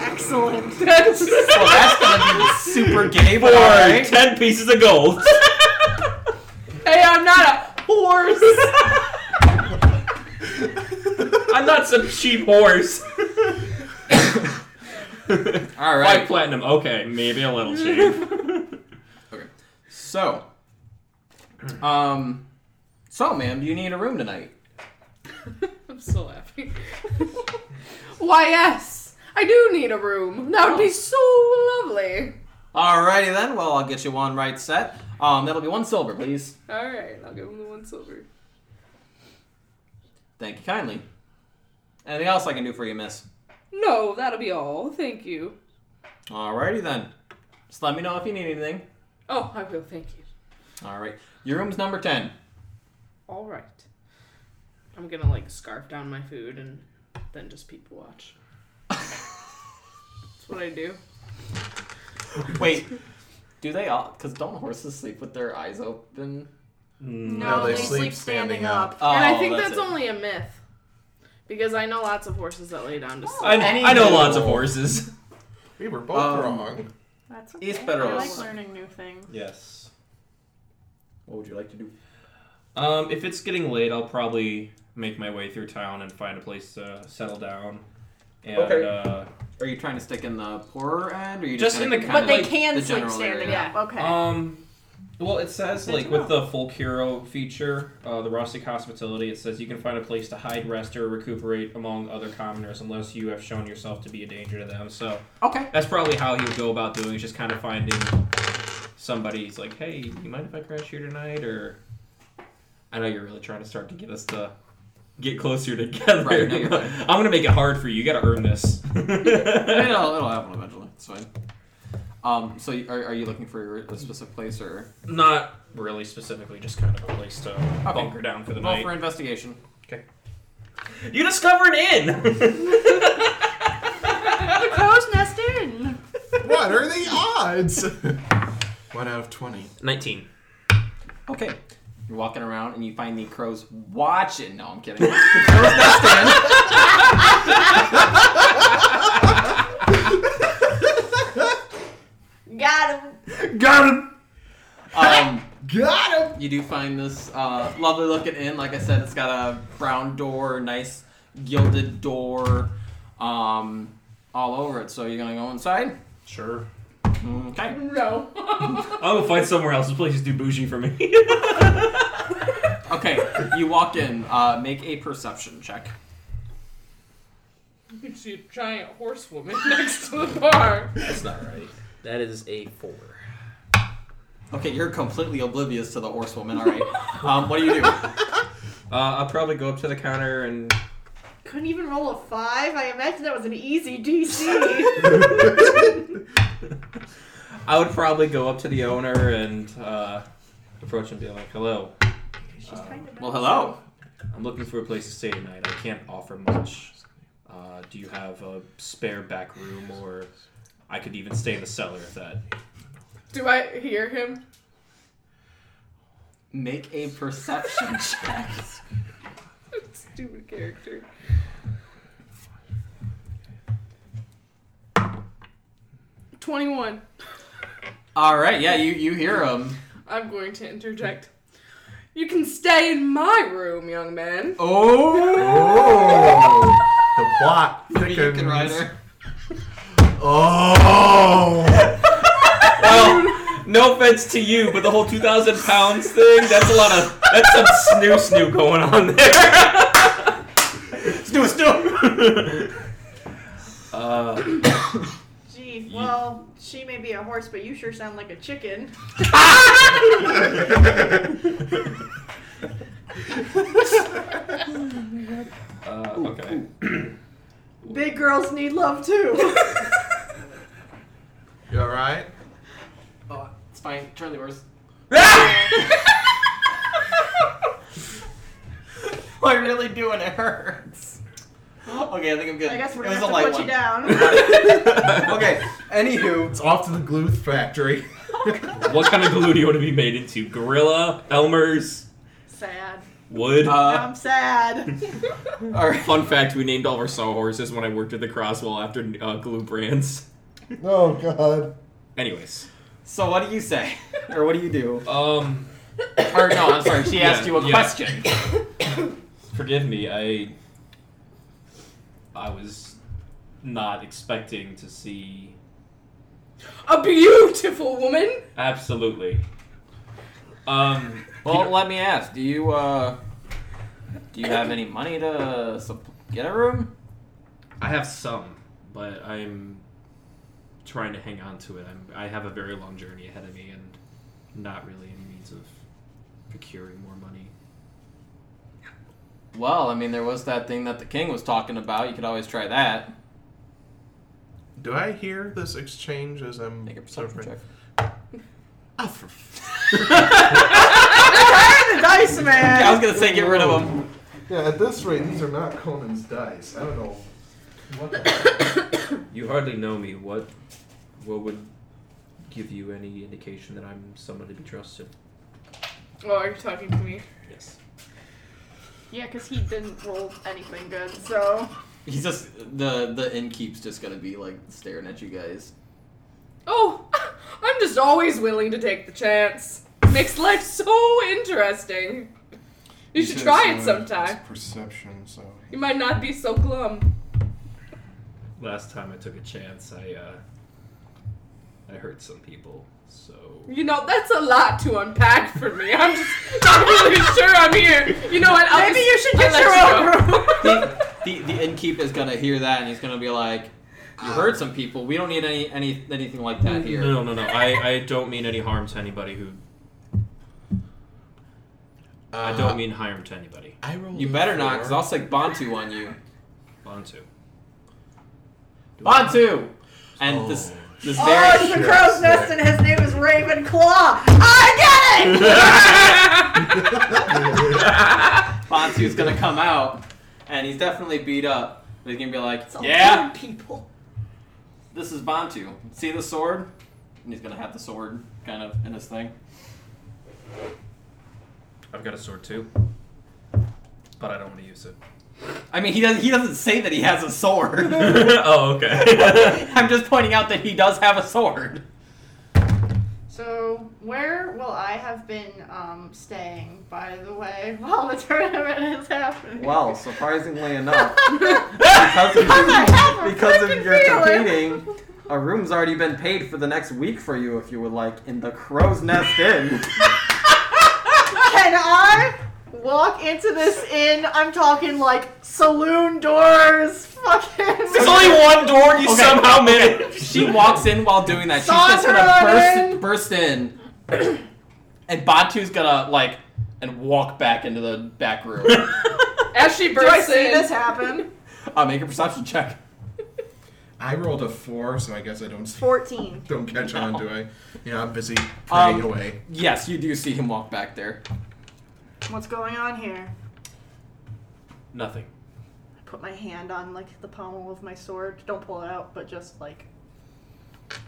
Excellent. That's Well, that's gonna be super gay, but For alright. 10 pieces of gold. hey, I'm not a horse. I'm not some cheap horse. Alright. Five platinum. Okay, maybe a little cheap. Okay. So, um, so, ma'am, do you need a room tonight? I'm still laughing. Why, yes, I do need a room. That would be so lovely. Alrighty then. Well, I'll get you one right set. Um, that'll be one silver, please. All right, I'll give him the one silver. Thank you kindly. Anything else I can do for you, miss? No, that'll be all. Thank you. Alrighty then. Just let me know if you need anything. Oh, I will. Thank you. All right. Your room's number 10. All right. I'm gonna like scarf down my food and then just people watch. That's what I do. Wait. Do they all? Because don't horses sleep with their eyes open? No, they they, sleep sleep standing standing up. up. Oh, and I think that's, it. only a myth. Because I know lots of horses that lay down to sleep. I, I know lots of horses. We were both Um, wrong. That's okay. East Bedros. I like learning new things. Yes. What would you like to do? Um, if it's getting late, I'll probably make my way through town and find a place to settle down. And, Okay. uh, Are you trying to stick in the poorer end, or are you Just just, in the- kinda But they like can the sleep general standing area? up. Okay. Um, well, it says Good like with the full hero feature, uh, the rustic hospitality. It says you can find a place to hide, rest, or recuperate among other commoners, unless you have shown yourself to be a danger to them. So Okay. that's probably how he would go about doing. Is just kind of finding somebody. He's like, hey, you mind if I crash here tonight? Or I know you're really trying to start to get us to get closer together. Right, no, you're. I'm gonna make it hard for you. You got to earn this. it'll, it'll happen eventually. It's fine. Um, so are, are you looking for a specific place, or Not really specifically, just kind of a place to bunker down for the roll night. for investigation? Okay. You discover an inn. the crow's nest in. what are the odds? One out of twenty. Nineteen. Okay. You're walking around and you find the crows watching. No, I'm kidding. The crow's nest Got him. Got him. Um, Got him. you do find this uh, lovely looking inn. Like I said, it's got a brown door, nice gilded door, um, all over it. So you're gonna go inside. Sure. Okay. No. I'm gonna find somewhere else. This place is too bougie for me. Okay, you walk in. Uh, make a perception check. you can see a giant horsewoman next to the bar. That's not right. That is a four. Okay, you're completely oblivious to the horsewoman. All right. Um, what do you do? Uh, I'll probably go up to the counter and Couldn't even roll a five. I imagine that was an easy DC. I would probably go up to the owner and uh, approach him and be like, "Hello, She's kind of. Well, hello. I'm looking for a place to stay tonight. I can't offer much. Uh, do you have a spare back room, or I could even stay in the cellar if that." Do I hear him? Make a perception check. Stupid character. Twenty-one. All right. Yeah, you you hear him. I'm going to interject. You can stay in my room, young man. Oh. Oh, the plot Maybe you can thickens. Oh, Well, no offense to you, but the whole 2,000 pounds thing—that's a lot of that's some snoo snoo going on there. Snoo snoo. uh, Gee, well, she may be a horse, but you sure sound like a chicken. uh, okay. Big girls need love too. you all right? It's fine. Charlie horse. I really do, and it hurts. Okay, I think I'm good. I guess we're it gonna was have a to light put you down. okay. Anywho, It's off to the glue factory. what kind of glue do you want to be made into? Gorilla, Elmer's, sad. wood. uh, I'm sad. all right. Fun fact: We named all of our sawhorses when I worked at the Crosswell after uh, glue brands. Oh God. Anyways, So what do you say, or what do you do? um, Or no, I'm sorry. She asked you a yeah. question. forgive me. I I was not expecting to see. A beautiful woman. Absolutely. Um. Well, let me ask. Do you uh, do you have any money to sup- get a room? I have some, but I'm trying to hang on to it. I'm, I have a very long journey ahead of me, and not really any means of procuring more money. Well, I mean, there was that thing that the king was talking about. You could always try that. Do I hear this exchange as I'm Make a perception check. Oh, for the dice man. I was gonna say get rid of them. Yeah, at this rate, these are not Conan's dice. I don't know. What the You hardly know me. What what would give you any indication that I'm someone to be trusted? Oh, are you talking to me? Yes. Yeah, because he didn't roll anything good, so. He's just the the innkeep's just gonna be like staring at you guys. Oh, I'm just always willing to take the chance. Makes life so interesting. You should try it sometime. Perception, so. You might not be so glum. Last time I took a chance, I uh, I hurt some people. So You know, that's a lot to unpack for me. I'm just not really sure I'm here. You know what? I'll Maybe just- you should get I'll your own room. the, the the innkeep is gonna hear that and he's gonna be like, "You hurt some people. We don't need any any anything like that here." no, no, no. I, I don't mean any harm to anybody who. I don't mean harm to anybody. I rolled You a better not, because. I'll stick Bantu on you. Bantu. Bantu! And this Oh, this Oh, very it's the crow's nest and his name is Ravenclaw. I get it! Bantu's gonna come out, and he's definitely beat up. But he's gonna be like, It's "Yeah, people. this is Bantu. See the sword?" And he's gonna have the sword kind of in his thing. I've got a sword too, but I don't want to use it. I mean, he doesn't. He doesn't say that he has a sword. oh, okay. I'm just pointing out that he does have a sword. So, where will I have been um, staying, by the way, while the tournament is happening? Well, surprisingly enough, because of, I have a because of your competing, a room's already been paid for the next week for you if you would like in the Crow's Nest Inn. Can I walk into this inn? I'm talking like saloon doors, fucking. There's only one door. You Okay, somehow okay. managed. She walks in while doing that. She's just gonna Saunter burst, burst in, and Batu's gonna like and walk back into the back room. As she Do I bursts see in, this happen? uh, make a perception check. I rolled a four, so I guess I don't Fourteen. don't catch on, do I? Yeah, I'm busy praying Um, away. Yes, you do see him walk back there. What's going on here? Nothing. I put my hand on like the pommel of my sword. Don't pull it out, but just like.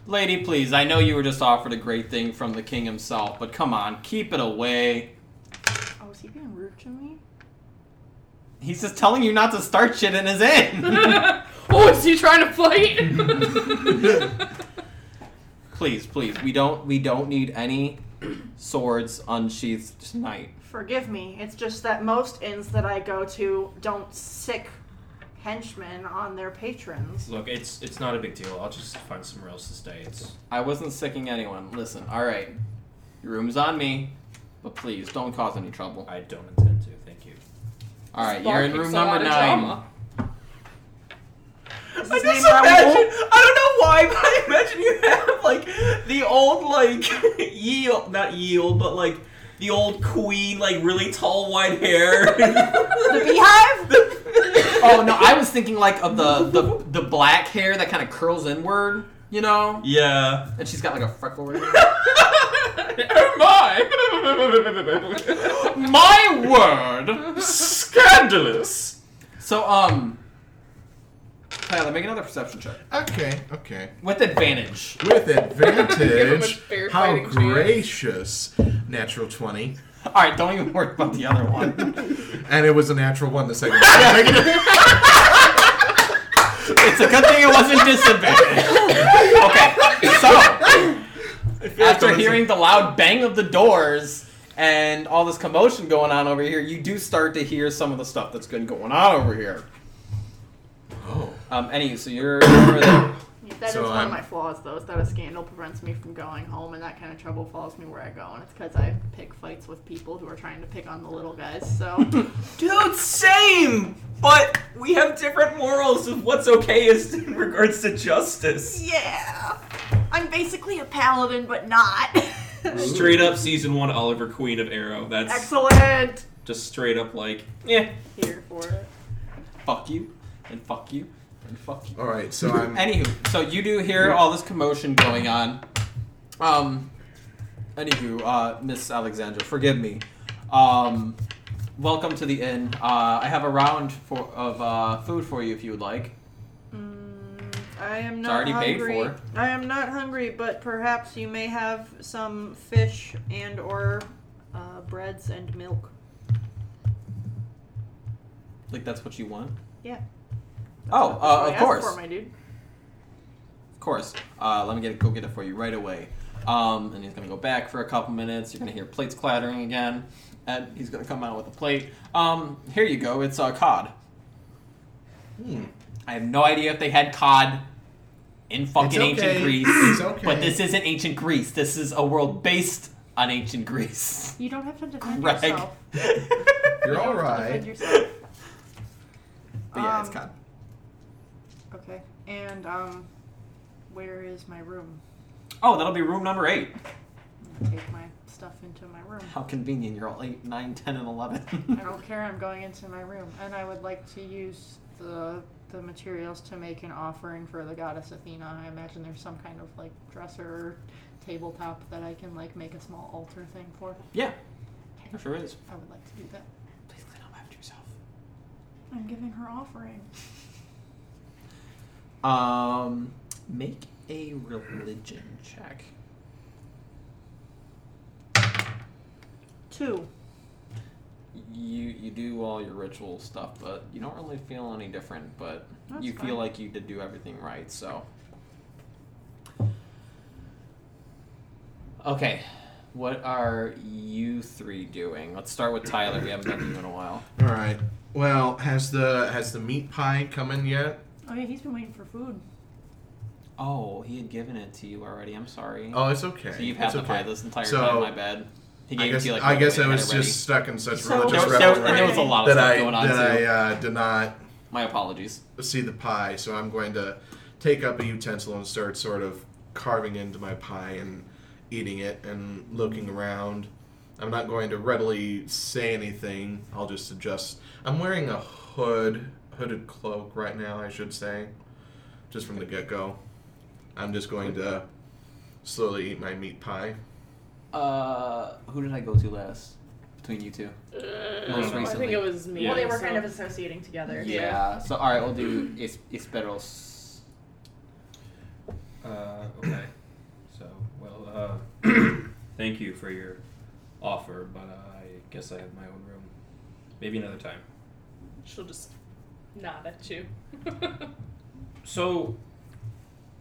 Lady, please, I know you were just offered a great thing from the king himself, but come on, keep it away. Oh, is he being rude to me? He's just telling you not to start shit in his inn. oh, is he trying to fight? please, please, we don't we don't need any swords unsheathed tonight. Forgive me. It's just that most inns that I go to don't sick henchmen on their patrons. Look, it's it's not a big deal. I'll just find somewhere else to stay. It's I wasn't sicking anyone. Listen, all right, your room's on me, but please don't cause any trouble. I don't intend to. Thank you. All right, you're in room number nine. Is I his just name Raoul? imagine. I don't know why, but I imagine you have like the old like yield, not yield, but like the old queen, like really tall white hair. The beehive? Oh no, I was thinking like of the the, the black hair that kind of curls inward, you know, yeah. and she's got like a freckle right oh my! My word. Scandalous. So um, Tyler, make another perception check Okay, okay. with advantage. With Give him a advantage. How fighting chance. gracious. Natural 20. All right, don't even worry about the other one. And it was a natural one the second time. It's a good thing it wasn't disadvantage. Okay, so after hearing the loud bang of the doors and all this commotion going on over here, you do start to hear some of the stuff that's been going on over here. Oh. Um, any, so you're over there. That is So one I'm- of my flaws, though, is that a scandal prevents me from going home, and that kind of trouble follows me where I go, and it's because I pick fights with people who are trying to pick on the little guys. So Dude, same. But we have different morals of what's okay is in regards to justice. yeah, I'm basically a paladin, but not. Straight up season one Oliver Queen of Arrow. That's Excellent. just straight up like, yeah. Here for it. Fuck you, and fuck you, and fuck you. Alright, so I'm. Anywho, so you do hear all this commotion going on. Um, anywho, uh, Miss Alexandra, forgive me. Um, welcome to the inn. Uh, I have a round for of uh, food for you if you would like. Mm, I am It's not already paid hungry. for. I am not hungry, but perhaps you may have some fish and or uh, breads and milk. Like that's what you want? Yeah. Oh, That's uh, I of asked course, For, my dude. of course. Uh, let me get go get it for you right away. Um, and he's gonna go back for a couple minutes. You're gonna hear plates clattering again, and he's gonna come out with a plate. Um, here you go. It's uh, cod. Hmm. I have no idea if they had cod in fucking It's okay. ancient Greece. It's okay. But this isn't ancient Greece. This is a world based on ancient Greece. You don't have to defend Greg. yourself. You're You don't have to alright. defend yourself. But yeah, it's Um, cod. Okay. And um, where is my room? Oh, that'll be room number eight. I'm gonna take my stuff into my room. How convenient. You're all 8, 9, 10, and 11. I don't care. I'm going into my room, and I would like to use the the materials to make an offering for the goddess Athena. I imagine there's some kind of like dresser or tabletop that I can like make a small altar thing for. yeah, there sure is. I would like to do that. Please clean up after yourself. I'm giving her offering. Um, make a religion check. Two. You you do all your ritual stuff, but you don't really feel any different. But That's you feel like you did do everything right. So. Okay, what are you three doing? Let's start with Tyler. We haven't done you in a while. Alright. Well, has the has the meat pie come in yet? Oh yeah, he's been waiting for food. Oh, he had given it to you already. I'm sorry. Oh, it's okay. so you've had it's the okay. pie this entire So, time. My bad. He I gave it guess, to you like. I, guess I was had it ready. just stuck in such So- religious There, was- there and there was a lot of that stuff I going on that too. I uh, did not My apologies. see the pie, so I'm going to take up a utensil and start sort of carving into my pie and eating it and looking around. I'm not going to readily say anything. I'll just adjust. I'm wearing a hood, hooded cloak right now, I should say, just from the get go. I'm just going to slowly eat my meat pie. Uh, who did I go to last between you two? Uh, Most I recently. think it was me. Well, they were so- kind of associating together. Yeah. So all right, we'll do is Isperos. Uh, okay. So, well, uh, thank you for your offer, but uh, I guess I have my own room. Maybe another time. She'll just nod at you. So,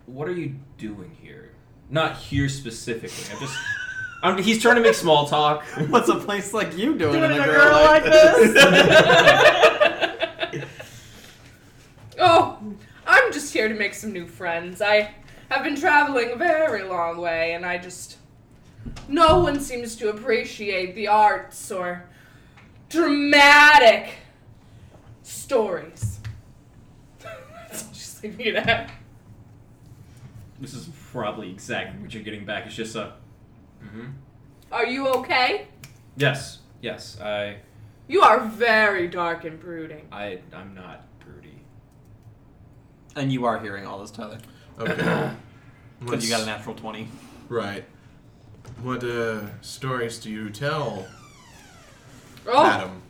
what are you doing here? Not here specifically. I'm just. I'm, he's trying to make small talk. What's a place like you doing, Doing in a a girl, girl like, like this? oh, I'm just here to make some new friends. I have been traveling a very long way, and I just. No one seems to appreciate the arts or dramatic stories. That's all she's leaving it at. This is probably exactly what you're getting back. It's just a. hmm Are you okay? Yes. Yes. I. You are very dark and brooding. I. I'm not broody. and you are hearing all this, Tyler, Okay. because you got a natural twenty. Right. What uh, stories do you tell, Oh, Adam?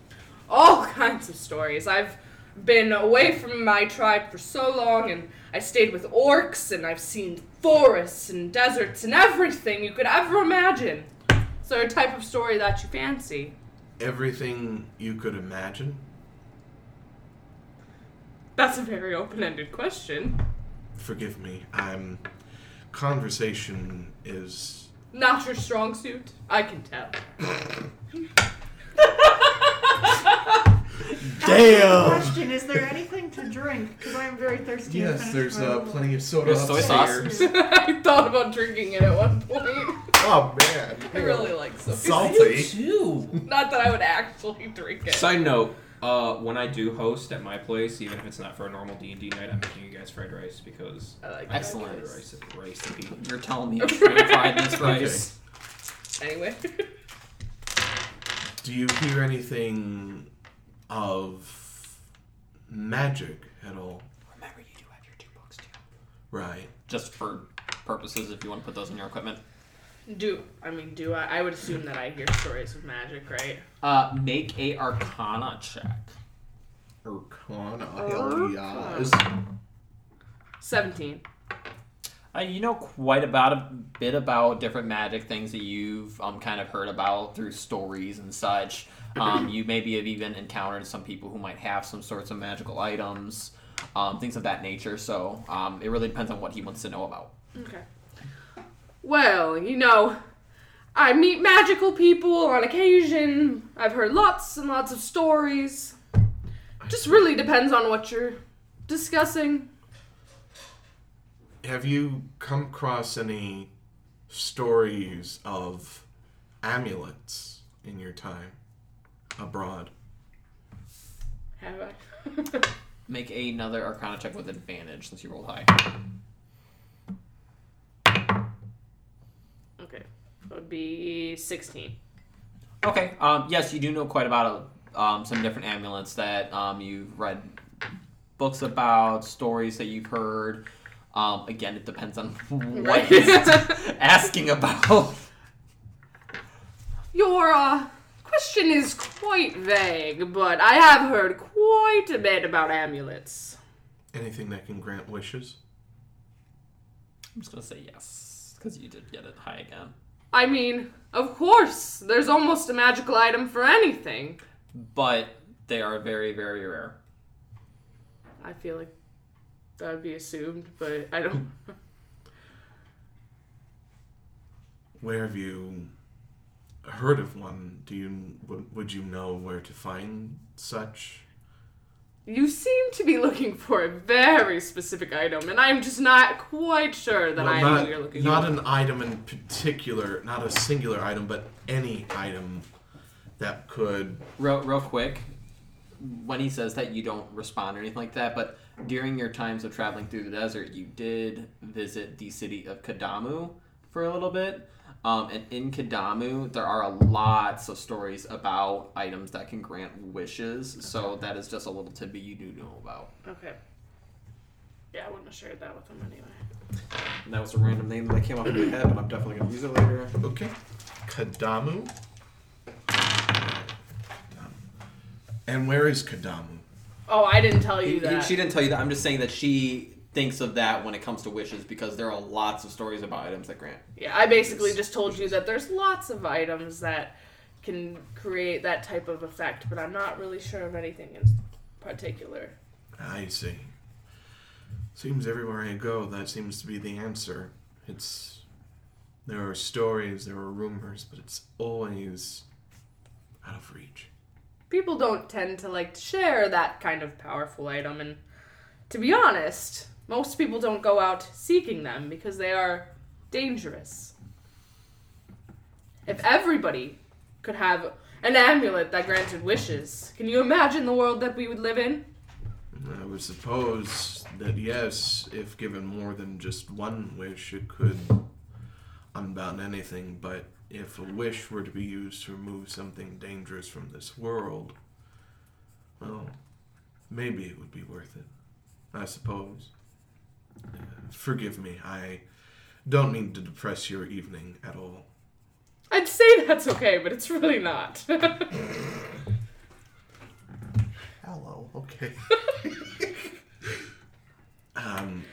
All kinds of stories. I've been away from my tribe for so long, and I stayed with orcs, and I've seen forests and deserts and everything you could ever imagine. Is there a type of story that you fancy? Everything you could imagine? That's a very open-ended question. Forgive me. I'm. Conversation is. Not your strong suit. I can tell. Damn. Question: Is there anything to drink? Because I am very thirsty. Yes, there's uh, plenty of soda There's soy sauce. upstairs. I thought about drinking it at one point. Oh man. I really like soy. salty. too. Not that I would actually drink it. Side note: uh, when I do host at my place, even if it's not for a normal D and D night, I'm making you guys fried rice because I like I Excellent. like rice, rice and beef. You're telling me I'm straight fried this rice. Anyway. Do you hear anything of magic at all? Remember, you do have your two books too. Right. Just for purposes, if you want to put those in your equipment. Do I mean do I? I would assume that I hear stories of magic, right? Uh, make a Arcana check. Arcana. Hell yes. Seventeen. Uh, you know quite about a bit about different magic things that you've um, kind of heard about through stories and such. Um, you maybe have even encountered some people who might have some sorts of magical items, um, things of that nature. So um, it really depends on what he wants to know about. Okay. Well, you know, I meet magical people on occasion. I've heard lots and lots of stories. Just really depends on what you're discussing. Have you come across any stories of amulets in your time abroad? Have I? Make another Arcana check with advantage since you rolled high. okay. That would be sixteen. Okay. Um, yes, you do know quite about um, some different amulets that um, you've read books about, stories that you've heard. Um, again, it depends on what Right. he's asking about. Your uh, question is quite vague, but I have heard quite a bit about amulets. Anything that can grant wishes? I'm just gonna say yes because you did get it high again. I mean, of course, there's almost a magical item for anything. But they are very, very rare. I feel like that would be assumed, but I don't. Where have you heard of one? Do you would, would you know where to find such You seem to be looking for a very specific item, and I'm just not quite sure that Well, I know what you're looking for. not an item in particular, not a singular item, but any item that could. Real, real quick, when he says that, you don't respond or anything like that. But during your times of traveling through the desert, you did visit the city of Kadamu for a little bit. Um, and in Kadamu, there are a lots of stories about items that can grant wishes. So that is just a little tidbit you do know about. Okay. Yeah, I wouldn't have shared that with him anyway. And that was a random name that came up in my head, but I'm definitely going to use it later. Okay. Kadamu. And where is Kadamu? Oh, I didn't tell you he- that. she didn't tell you that. I'm just saying that she thinks of that when it comes to wishes because there are lots of stories about items that grant. Yeah, I basically just told you that there's lots of items that can create that type of effect, but I'm not really sure of anything in particular. I see. Seems everywhere I go, that seems to be the answer. It's. There are stories, there are rumors, but it's always out of reach. People don't tend to like to share that kind of powerful item, and to be honest, most people don't go out seeking them because they are dangerous. If everybody could have an amulet that granted wishes, can you imagine the world that we would live in? I would suppose that yes, if given more than just one wish, it could unbound anything, but if a wish were to be used to remove something dangerous from this world, well, maybe it would be worth it. I suppose. Forgive me, I don't mean to depress your evening at all. I'd say that's okay, but it's really not. Hello, okay. um,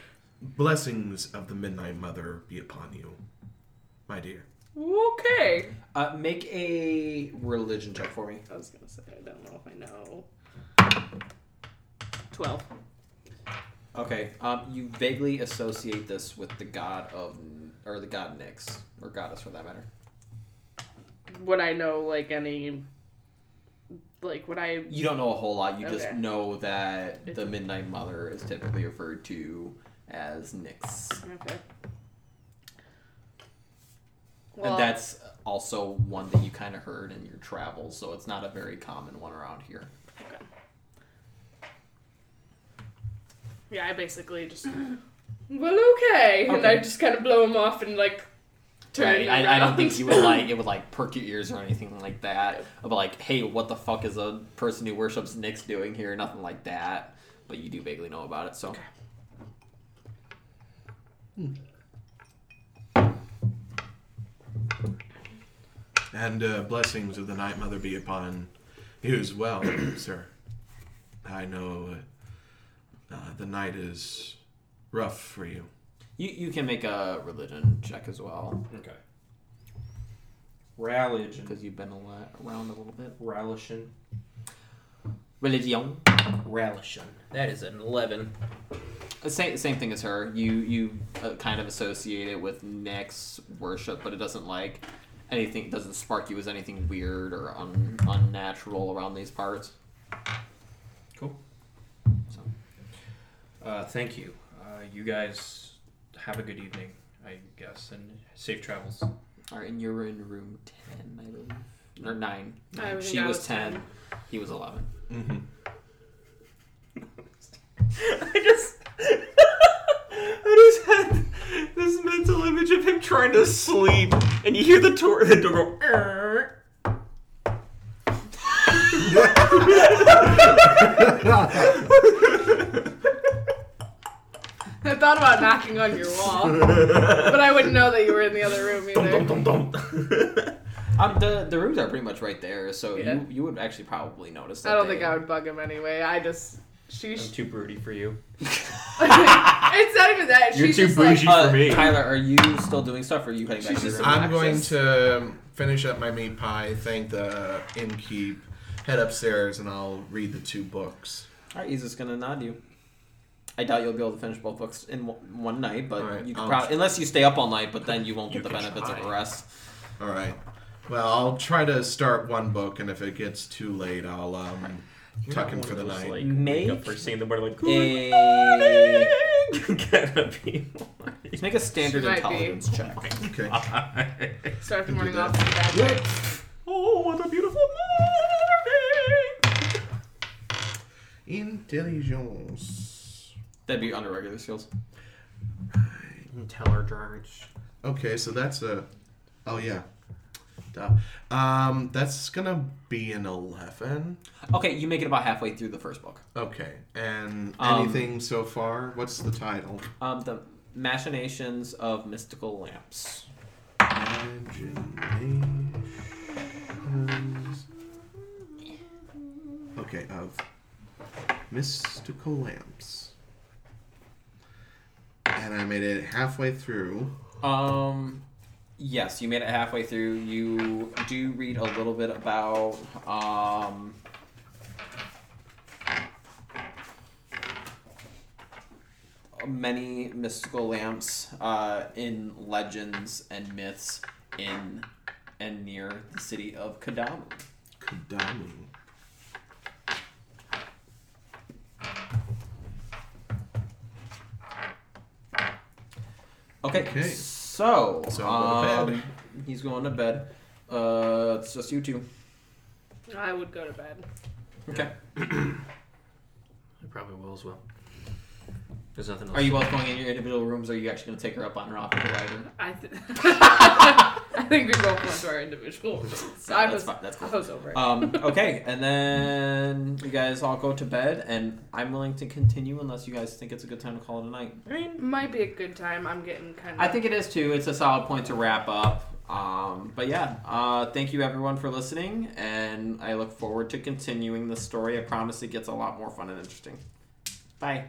blessings of the Midnight Mother be upon you, my dear. okay. Uh, make a religion check for me. I was gonna say I don't know if I know. Twelve. Okay. Um, you vaguely associate this with the god of, or the god Nyx, or goddess for that matter. Would I know like any? Like would I? You don't know a whole lot. You just Okay. know that the Midnight Mother is typically referred to as Nyx, Okay. Well, and that's also one that you kind of heard in your travels. So it's not a very common one around here. Yeah, I basically just. Well, okay, and I just kind of blow him off and like turn. Right. it I, I don't think around. you would like it would like perk your ears or anything like that. But like, hey, what the fuck is a person who worships Nyx doing here? Nothing like that. But you do vaguely know about it. So Okay. And uh, blessings of the Night Mother be upon you as well, sir. I know uh, the night is rough for you. you you can make a religion check as well Okay. Religion. because you've been a lot, around a little bit. Religion. Religion. Religion. That is an 11. The same same thing as her. You you uh, kind of associate it with Nyx worship, but it doesn't like anything. It doesn't spark you as anything weird or un, unnatural around these parts. Cool. So. Uh, thank you. Uh, you guys have a good evening, I guess, and safe travels. All right, and you're in room ten, I believe, or nine. I Nine. think She I was, was ten. 10. He was eleven. Mm-hmm. I just. I just had this mental image of him trying to sleep, and you hear the, tor- the door go. "Err." I thought about knocking on your wall, but I wouldn't know that you were in the other room either. dum, dum, dum. Um, the the rooms are pretty much right there, so Yeah. you you would actually probably notice. That I don't they- think I would bug him anyway. I just I'm she's. too broody for you. it's not even that. You're she's too just like. Uh, for me. Tyler, are you still doing stuff, or are you heading back She's to your just room? I'm going to finish up my meat pie, thank the innkeep, head upstairs, and I'll read the two books. All right, he's just gonna nod you. I doubt you'll be able to finish both books in one- one night, but All right, you could I'll- probably unless you stay up all night. But then you won't You get the can benefits of try. the rest. All right. Well, I'll try to start one book, and if it gets too late, I'll um, You're tucking not for the one night. Like, Make wake up first thing in the morning, like A gonna be let's make a standard She be. intelligence check. Okay. like, Start the morning off with a bad. Oh, what a beautiful morning! Intelligence. That'd be under regular skills. Intelligence. Okay, so that's a. Oh yeah. Duh. Um, that's gonna be an eleven. Okay, you make it about halfway through the first book. Okay, and Um, anything so far? What's the title? Um, the machinations of mystical lamps. Imaginations. Okay, of mystical lamps. And I made it halfway through. Um, yes, you made it halfway through. You do read a little bit about um. Many mystical lamps uh, in legends and myths in and near the city of Kadamu. Kadamu. Okay, Okay. so, So I'm to um, he's going to bed. Uh, it's just you two. I would go to bed. Okay. I probably will as well. There's nothing else. Are you both going in your individual rooms, or are you actually going to take her up on her optical ladder? I, th- I think we both went to our individual rooms. No, I that's was, fine, that's cool. I was over it. Um, okay, and then you guys all go to bed, and I'm willing to continue unless you guys think it's a good time to call it a night. I mean, might be a good time. I'm getting kind of. I think it is too. It's a solid point to wrap up. Um, but yeah, uh, thank you everyone for listening, and I look forward to continuing the story. I promise it gets a lot more fun and interesting. Bye.